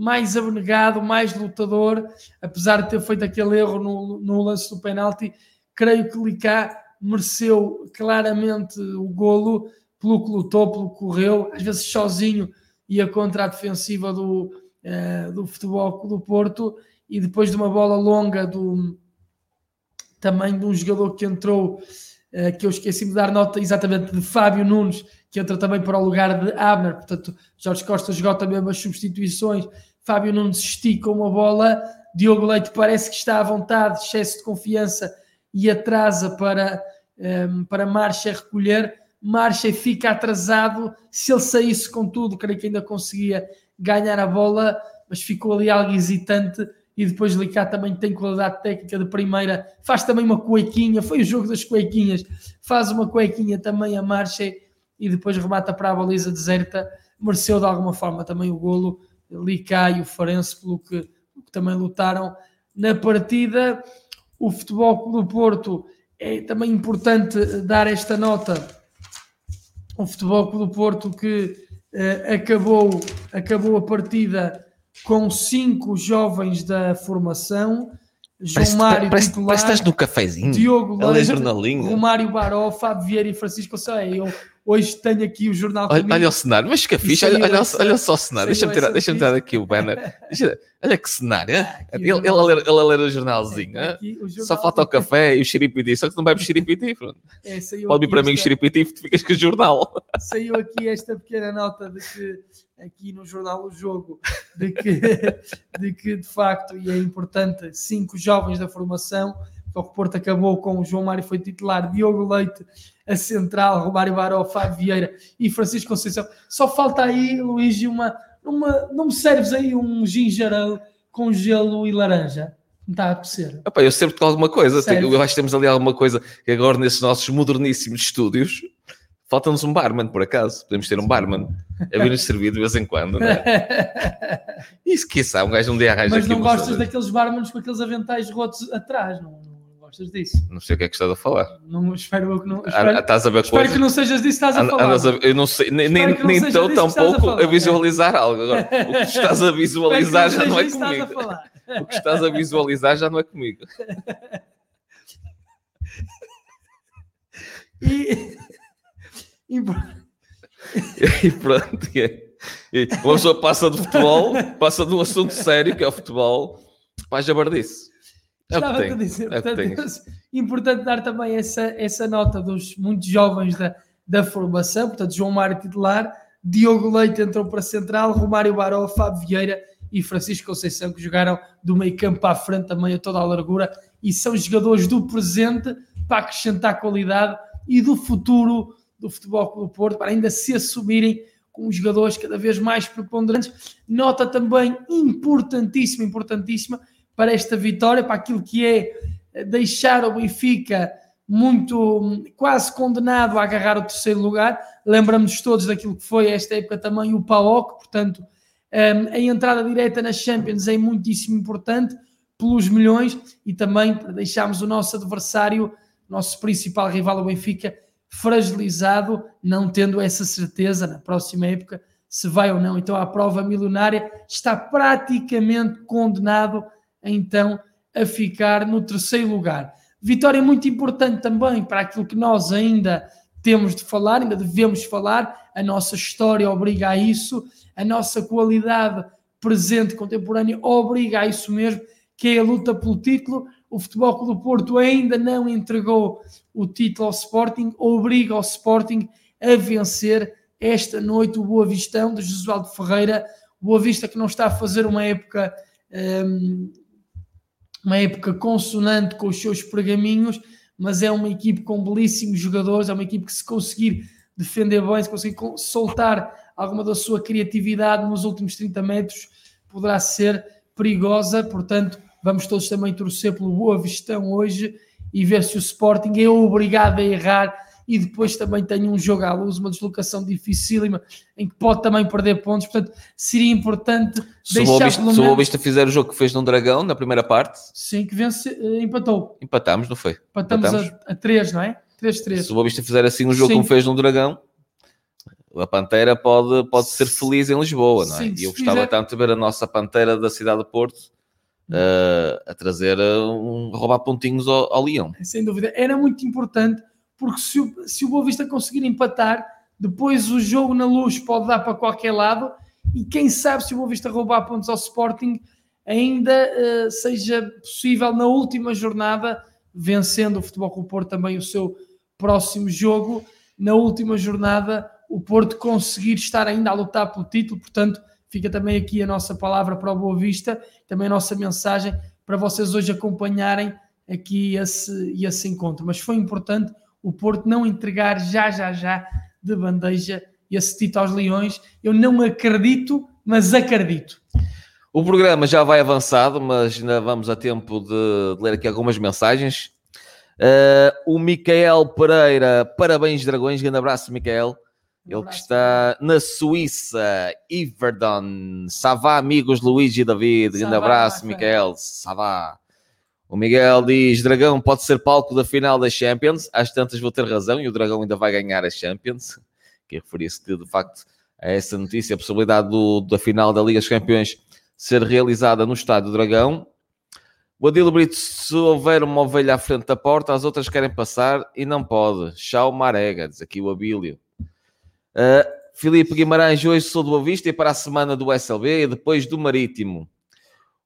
mais abnegado, mais lutador, apesar de ter feito aquele erro no, no lance do penalti, creio que Licá mereceu claramente o golo pelo que lutou, pelo que correu, às vezes sozinho ia contra a defensiva do, uh, do futebol do Porto e depois de uma bola longa do também de um jogador que entrou, uh, que eu esqueci de dar nota exatamente de Fábio Nunes, que entra também para o lugar de Abner, portanto Jorge Costa jogou também umas substituições, Fábio Nunes estica uma bola, Diogo Leite parece que está à vontade, excesso de confiança e atrasa para, ehm, para Marcha recolher, Marcha fica atrasado, se ele saísse com tudo, creio que ainda conseguia ganhar a bola, mas ficou ali algo hesitante e depois Licá também tem qualidade técnica de primeira, faz também uma cuequinha, foi o jogo das cuequinhas, faz uma cuequinha também a marcha e depois remata para a baliza deserta, mereceu de alguma forma também o golo, Licá e o Farense pelo que, que também lutaram na partida. O Futebol do Porto é também importante dar esta nota. O Futebol do Porto que uh, acabou, acabou a partida com cinco jovens da formação. João parece, Mário parece, titular, parece estás no cafezinho. Diogo é Leite, Romário Baró, Fábio Vieira e Francisco Sei. Eu hoje tenho aqui o jornal Olha, olha o cenário, mas que fixe, olha, olha, olha, só o cenário. Deixa-me tirar, deixa tirar aqui o banner. Olha que cenário. ele, ele, a ler, ele a ler o jornalzinho. o jornal só falta o café e o xiripiti. Só que não bebe xiripiti. É, Pode vir para mim o xiripiti e tu ficas com o jornal. Saiu aqui esta pequena nota de que aqui no jornal O Jogo de que, de que de facto, e é importante, cinco jovens da formação, o Porto acabou com o João Mário foi titular, Diogo Leite a central, Romário Baró, Fábio Vieira e Francisco Conceição. Só falta aí, Luís, uma, uma não me serves aí um gingerão com gelo e laranja? Não está a acontecer. Epá, eu sempre com alguma coisa. Eu acho que temos ali alguma coisa que agora nesses nossos moderníssimos estúdios Falta-nos um barman, por acaso. Podemos ter um barman a vir-nos servir de vez em quando, não é? Isso, quiçá, um gajo um dia arranja Mas não gostas daqueles barmans com aqueles aventais rotos atrás, não, não gostas disso? Não sei o que é que estás a falar. Não, espero eu que não. Ah, espero, ah, estás a ver espero que não sejas disso que estás a falar. A, eu não sei, nem, nem, nem estou tampouco a, a, visualizar algo. Agora, o que estás a visualizar já não é comigo. O que estás a visualizar já não é comigo. E e, e pronto. E uma pessoa passa do futebol, passa de um assunto sério que é o futebol, para a jabardice. É que tem. Dizer, é portanto, importante dar também essa, essa nota dos muitos jovens da, da formação, portanto, João Mário titular, Diogo Leite entrou para central, Romário Baró, Fábio Vieira e Francisco Conceição, que jogaram do meio campo para a frente também a toda a largura e são jogadores do presente para acrescentar qualidade e do futuro do Futebol Clube Porto, para ainda se assumirem como jogadores cada vez mais preponderantes. Nota também importantíssima, importantíssima para esta vitória, para aquilo que é deixar o Benfica muito quase condenado a agarrar o terceiro lugar. Lembramos todos daquilo que foi esta época também o PAOK, portanto, hum, a entrada direta nas Champions é muitíssimo importante pelos milhões e também para deixarmos o nosso adversário, nosso principal rival, o Benfica, fragilizado, não tendo essa certeza na próxima época se vai ou não. Então a prova milionária está praticamente condenado então a ficar no terceiro lugar. Vitória muito importante também para aquilo que nós ainda temos de falar, ainda devemos falar, a nossa história obriga a isso, a nossa qualidade presente, contemporânea, obriga a isso mesmo, que é a luta pelo título. O Futebol Clube do Porto ainda não entregou o título ao Sporting, obriga o Sporting a vencer esta noite o Boa Vistão de Josualdo Ferreira. Boa Vista que não está a fazer uma época hum, uma época consonante com os seus pergaminhos, mas é uma equipe com belíssimos jogadores, é uma equipe que se conseguir defender bem, se conseguir soltar alguma da sua criatividade nos últimos 30 metros, poderá ser perigosa, portanto vamos todos também torcer pelo Boa Vistão hoje e ver se o Sporting é obrigado a errar e depois também tem um jogo à luz, uma deslocação dificílima, em que pode também perder pontos, portanto seria importante se deixar Se o Boavista fizer o jogo que fez num Dragão, na primeira parte... Sim, que vence, eh, empatou. Empatámos, não foi? Empatamos, Empatamos. A, a 3, não é? 3-3. Se o Boavista fizer assim um jogo Sim. como fez num Dragão, a Pantera pode, pode ser feliz em Lisboa, não é? Sim, e eu gostava fizer... tanto de ver a nossa Pantera da cidade de Porto Uh, a trazer um, a roubar pontinhos ao, ao Leão. Sem dúvida, era muito importante porque se o, se o Boa Vista conseguir empatar, depois o jogo na luz pode dar para qualquer lado e quem sabe se o Boa Vista roubar pontos ao Sporting ainda uh, seja possível na última jornada, vencendo o Futebol o Porto também o seu próximo jogo, na última jornada o Porto conseguir estar ainda a lutar pelo título, portanto fica também aqui a nossa palavra para o Boa Vista, também a nossa mensagem para vocês hoje acompanharem aqui esse, esse encontro, mas foi importante o Porto não entregar já, já, já de bandeja esse título aos Leões. Eu não acredito, mas acredito. O programa já vai avançado, mas ainda vamos a tempo de, de ler aqui algumas mensagens. Uh, o Micael Pereira, parabéns, Dragões, grande abraço, Micael. Ele que está na Suíça, Iverdon, Savá, amigos Luís e David, grande abraço, Micael, Savá. O Miguel diz: Dragão pode ser palco da final da Champions. Às tantas vou ter razão e o Dragão ainda vai ganhar a Champions. Que referir-se de facto a essa notícia, a possibilidade do, da final da Liga dos Campeões ser realizada no Estádio Dragão. O Adilo Brito, se houver uma ovelha à frente da porta, as outras querem passar e não pode. Chau Marega, diz aqui o Abílio. Uh, Filipe Guimarães, hoje sou do Boa Vista e para a semana do SLB e depois do Marítimo.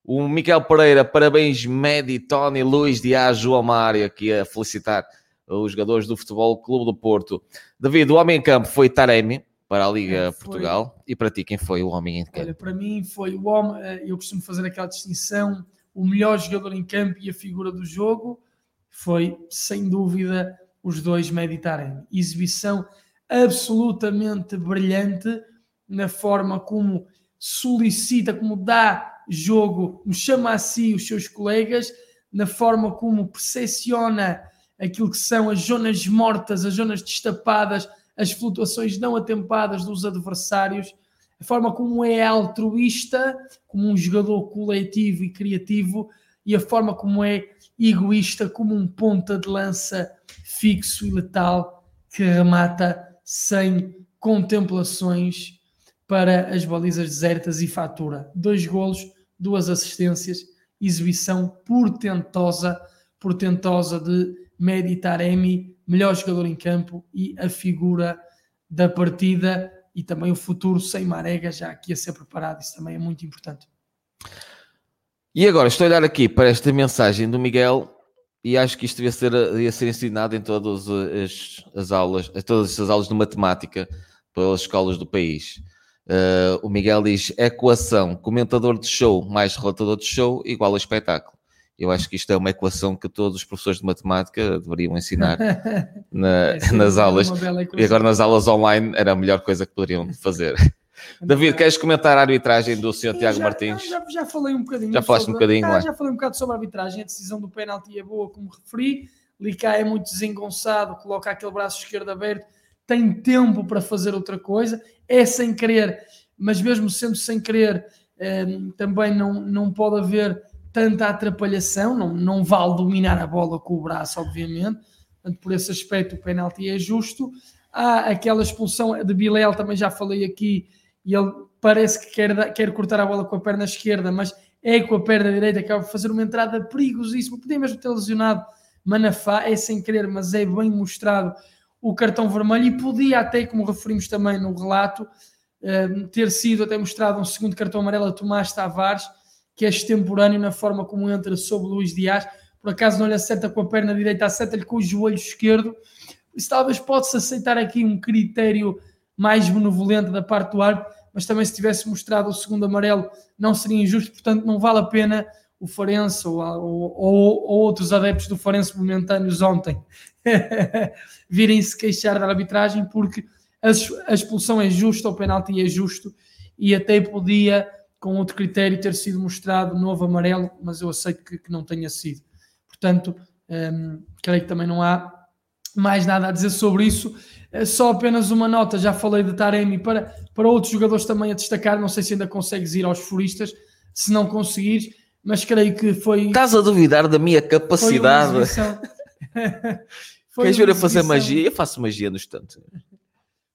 O Miquel Pereira, parabéns, Medi, Tony, Luís Dias, João Mário, aqui a felicitar os jogadores do Futebol Clube do Porto. David, o homem em campo foi Taremi para a Liga é, Portugal. E para ti, quem foi o homem em campo? Olha, para mim foi o homem, eh, eu costumo fazer aquela distinção, o melhor jogador em campo e a figura do jogo foi, sem dúvida, os dois Medi Taremi. Exibição absolutamente brilhante na forma como solicita, como dá jogo, como chama a si os seus colegas, na forma como percepciona aquilo que são as zonas mortas, as zonas destapadas, as flutuações não atempadas dos adversários, a forma como é altruísta, como um jogador coletivo e criativo, e a forma como é egoísta, como um ponta de lança fixo e letal que remata sem contemplações para as balizas desertas e fatura. Dois golos, duas assistências, exibição portentosa, portentosa de Medi Taremi, melhor jogador em campo e a figura da partida e também o futuro sem Marega já aqui a ser preparado, isso também é muito importante. E agora estou a olhar aqui para esta mensagem do Miguel e acho que isto devia ser, devia ser ensinado em todas as, as aulas, em todas as aulas de matemática pelas escolas do país. Uh, o Miguel diz: equação, comentador de show mais relatador de show igual a espetáculo. Eu acho que isto é uma equação que todos os professores de matemática deveriam ensinar na, é, sim, nas é aulas. E agora nas aulas online era a melhor coisa que poderiam fazer. David, queres comentar a arbitragem do Sr. Tiago já, Martins? Já, já, falei um bocadinho. Já falaste sobre, um bocadinho, ah, Já falei um bocado sobre a arbitragem. A decisão do penalti é boa, como referi. Licá é muito desengonçado, coloca aquele braço esquerdo aberto, tem tempo para fazer outra coisa, é sem querer, mas mesmo sendo sem querer, eh, também não, não pode haver tanta atrapalhação, não, não vale dominar a bola com o braço, obviamente. Portanto, por esse aspecto, o penalti é justo. Há aquela expulsão de Bilel, também já falei aqui, e ele parece que quer, quer cortar a bola com a perna esquerda, mas é com a perna direita, acaba de fazer uma entrada perigosíssima. Podia mesmo ter lesionado Manafá, é sem querer, mas é bem mostrado o cartão vermelho e podia até, como referimos também no relato, eh, ter sido até mostrado um segundo cartão amarelo a Tomás Tavares, que é extemporâneo na forma como entra sobre Luís Dias. Por acaso não lhe acerta com a perna direita, acerta-lhe com o joelho esquerdo. Isso talvez pode-se aceitar aqui um critério mais benevolente da parte do árbitro, mas também se tivesse mostrado o segundo amarelo não seria injusto, portanto não vale a pena o Farense ou, ou, ou, outros adeptos do Farense momentâneos ontem virem-se queixar da arbitragem porque a, a expulsão é justa, o penalti é justo e até podia com outro critério ter sido mostrado novo amarelo, mas eu aceito que, que não tenha sido. Portanto, um, creio que também não há mais nada a dizer sobre isso. É só apenas uma nota, já falei de Taremi, para, para outros jogadores também a destacar, não sei se ainda consegues ir aos furistas, se não conseguires, mas creio que foi... Estás a duvidar da minha capacidade? Queres ver eu fazer magia? Eu faço magia no instante.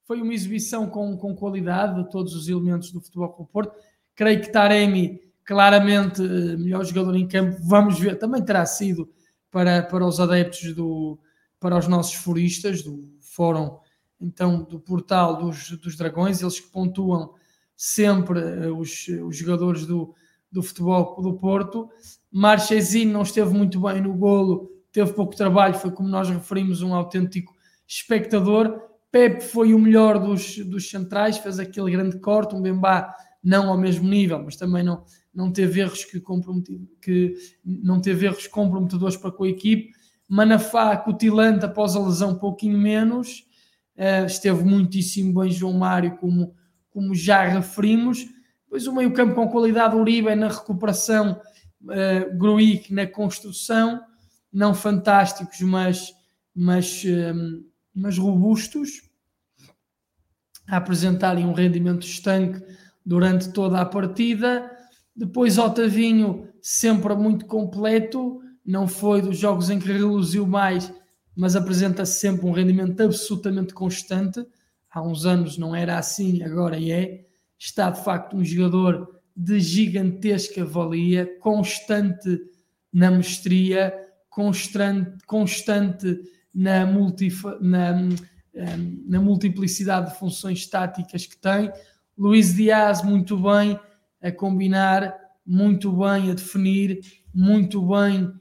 Foi uma exibição com, com qualidade de todos os elementos do Futebol Clube Porto Creio que Taremi, claramente eh, melhor jogador em campo, vamos ver, também terá sido para, para os adeptos do para os nossos furistas do fórum então do portal dos, dos dragões, eles que pontuam sempre uh, os, os jogadores do, do futebol do Porto. Marchezinho não esteve muito bem no golo, teve pouco trabalho, foi como nós referimos, um autêntico espectador. Pepe foi o melhor dos, dos centrais, fez aquele grande corte, um Bembá não ao mesmo nível, mas também não, não teve erros que, que não teve erros comprometedores para com a equipe. Manafá, cutilante após a lesão, um pouquinho menos. Uh, esteve muitíssimo bem João Mário, como, como já referimos. Depois o meio-campo com qualidade, Uribe na recuperação, uh, Gruic na construção, não fantásticos, mas, mas, uh, mas robustos, a apresentarem um rendimento estanque durante toda a partida. Depois Otavinho, sempre muito completo, não foi dos jogos em que reluziu mais, mas apresenta sempre um rendimento absolutamente constante. Há uns anos não era assim, agora é. Está de facto um jogador de gigantesca valia, constante na mestria, constante, constante na, na, na multiplicidade de funções táticas que tem Luís Dias muito bem a combinar, muito bem a definir, muito bem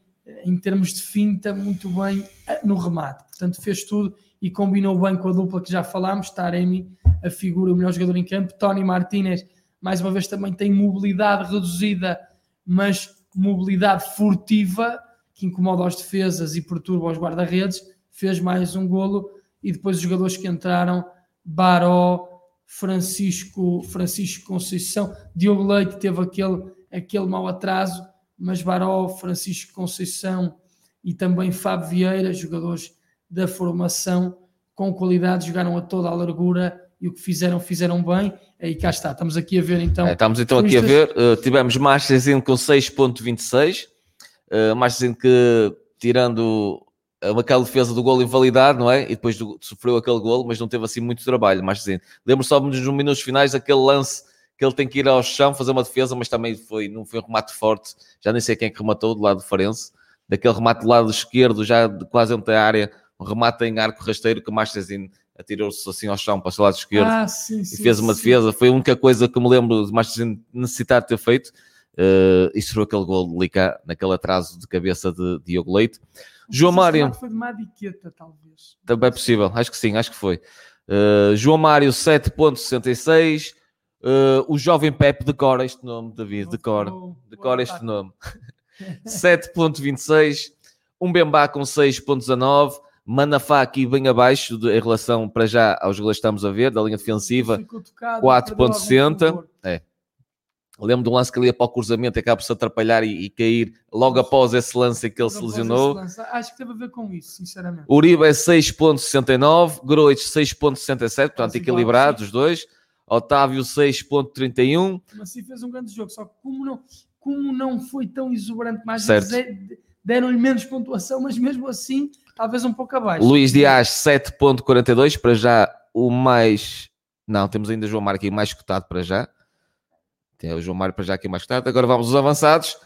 em termos de finta, muito bem eh, no remate. Portanto, fez tudo e combinou bem com a dupla que já falámos, Taremi, a figura, o melhor jogador em campo, Tony Martinez, mais uma vez também tem mobilidade reduzida, mas mobilidade furtiva, que incomoda as defesas e perturba os guarda-redes, fez mais um golo, e depois os jogadores que entraram, Baró, Francisco, Francisco Conceição, Diogo Leite teve aquele, aquele mau atraso, mas Baró, Francisco Conceição e também Fábio Vieira, jogadores da formação com qualidade, jogaram a toda a largura e o que fizeram, fizeram bem. E cá está, estamos aqui a ver então. É, estamos então aqui a ver, uh, tivemos Marchesin com 6.26, uh, Marchesin que tirando aquela defesa do gol invalidado, não é? E depois do, sofreu aquele gol, mas não teve assim muito trabalho. Assim, lembro só nos minutos finais aquele lance que ele tem que ir ao chão fazer uma defesa, mas também foi, não foi um remate forte. Já nem sei quem é que rematou do lado do Farense. Daquele remate do lado esquerdo, já quase entre a área, um remate em arco rasteiro que o Marchesin atirou-se assim ao chão para o lado esquerdo ah, sim, sim, e fez uma sim. defesa. Foi a única coisa que me lembro de Marchesin necessitar de ter feito. Uh, e sofreu aquele gol de Lica naquele atraso de cabeça de Diogo Leite. João Mário. Foi de Madiqueta, talvez. Também é possível, acho que sim, acho que foi. Uh, João Mário 7.66, Uh, o jovem Pepe decora este nome, David, decora, decora este nome. 7.26, um Bembá com 6.19, Manafá aqui bem abaixo de, em relação para já aos goleiros que estamos a ver, da linha defensiva, 4.60. É. Lembro de um lance que ele ia para o cruzamento e acaba por se atrapalhar e, e, cair logo após esse lance que ele se lesionou. Acho que teve a ver com isso, sinceramente. Uribe é 6.69, Groit 6.67, portanto equilibrados os dois. Otávio 6.31. Mas sim fez um grande jogo, só que como não, como não foi tão exuberante, mais deram-lhe menos pontuação, mas mesmo assim, talvez um pouco abaixo. Luís Dias 7.42, para já o mais... Não, temos ainda João Mário aqui mais cotado para já. Tem o João Mário para já aqui mais cotado. Agora vamos aos avançados.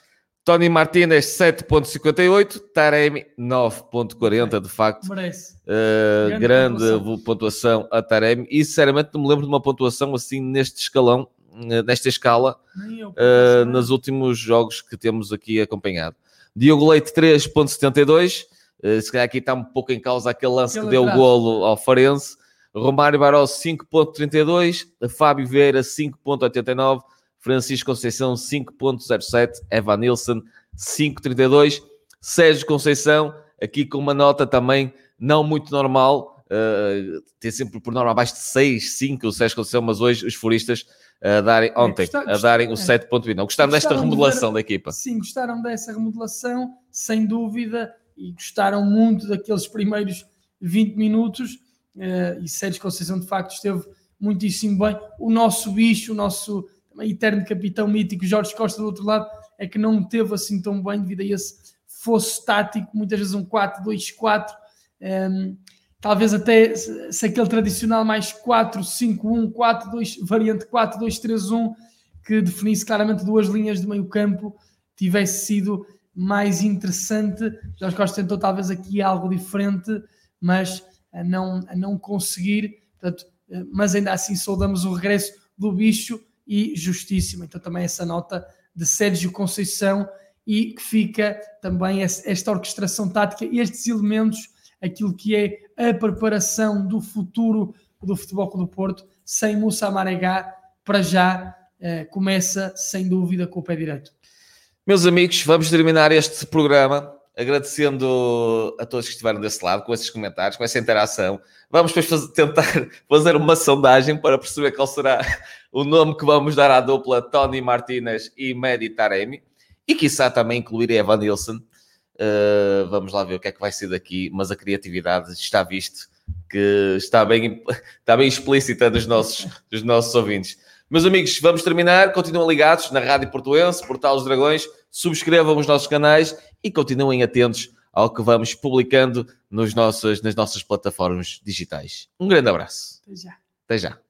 Tony Martinez 7.58, Taremi 9.40, de facto. Merece. Uh, grande, grande pontuação. a Taremi. E sinceramente não me lembro de uma pontuação assim neste escalão, eh, nesta escala, uh, nos últimos jogos que temos aqui acompanhado. Diogo Leite 3.72, uh, se calhar aqui está um pouco em causa aquele lance aquele que deu o golo ao Farense. Romário Barros 5.32, Fábio Vieira 5.89, Francisco Conceição 5.07, Evan Nilsson 5.32, Sérgio Conceição aqui com uma nota também não muito normal, uh, tem sempre por norma abaixo de 6, 5 o Sérgio Conceição, mas hoje os furistas a darem, ontem, a darem o é. 7.20. Não gostaram desta remodelação de da equipa? Sim, gostaram dessa remodelação, sem dúvida, e gostaram muito daqueles primeiros 20 minutos, uh, e Sérgio Conceição de facto esteve muitíssimo bem. O nosso bicho, o nosso eterno capitão mítico Jorge Costa do outro lado é que não teve assim tão bem devido a esse fosse tático, muitas vezes um 4-2-4, um, talvez até se aquele tradicional mais 4-5-1, 4-2, variante 4-2-3-1, que definisse claramente duas linhas de meio campo, tivesse sido mais interessante. Jorge Costa tentou talvez aqui algo diferente, mas a não, a não conseguir, portanto, eh, mas ainda assim saudamos o regresso do bicho e justíssimo. Então, também essa nota de Sérgio Conceição e que fica também esta orquestração tática, estes elementos, aquilo que é a preparação do futuro do Futebol Clube do Porto, sem Moussa Maragá, para já eh, começa sem dúvida com o pé direito. Meus amigos, vamos terminar este programa agradecendo a todos que estiveram desse lado, com esses comentários, com essa interação. Vamos depois fazer, tentar fazer uma sondagem para perceber qual será o nome que vamos dar à dupla Tony Martinez e Medi Taremi. E quiçá também incluir Evan Nilsson. Uh, vamos lá ver o que é que vai ser daqui, mas a criatividade está visto que está bem, está bem explícita dos nossos, dos nossos ouvintes. Meus amigos, vamos terminar. Continuem ligados na Rádio Portuense, Portal dos Dragões. Subscrevam os nossos canais e continuem atentos ao que vamos publicando nos nossos, nas nossas plataformas digitais. Um grande abraço. Até já. Até já.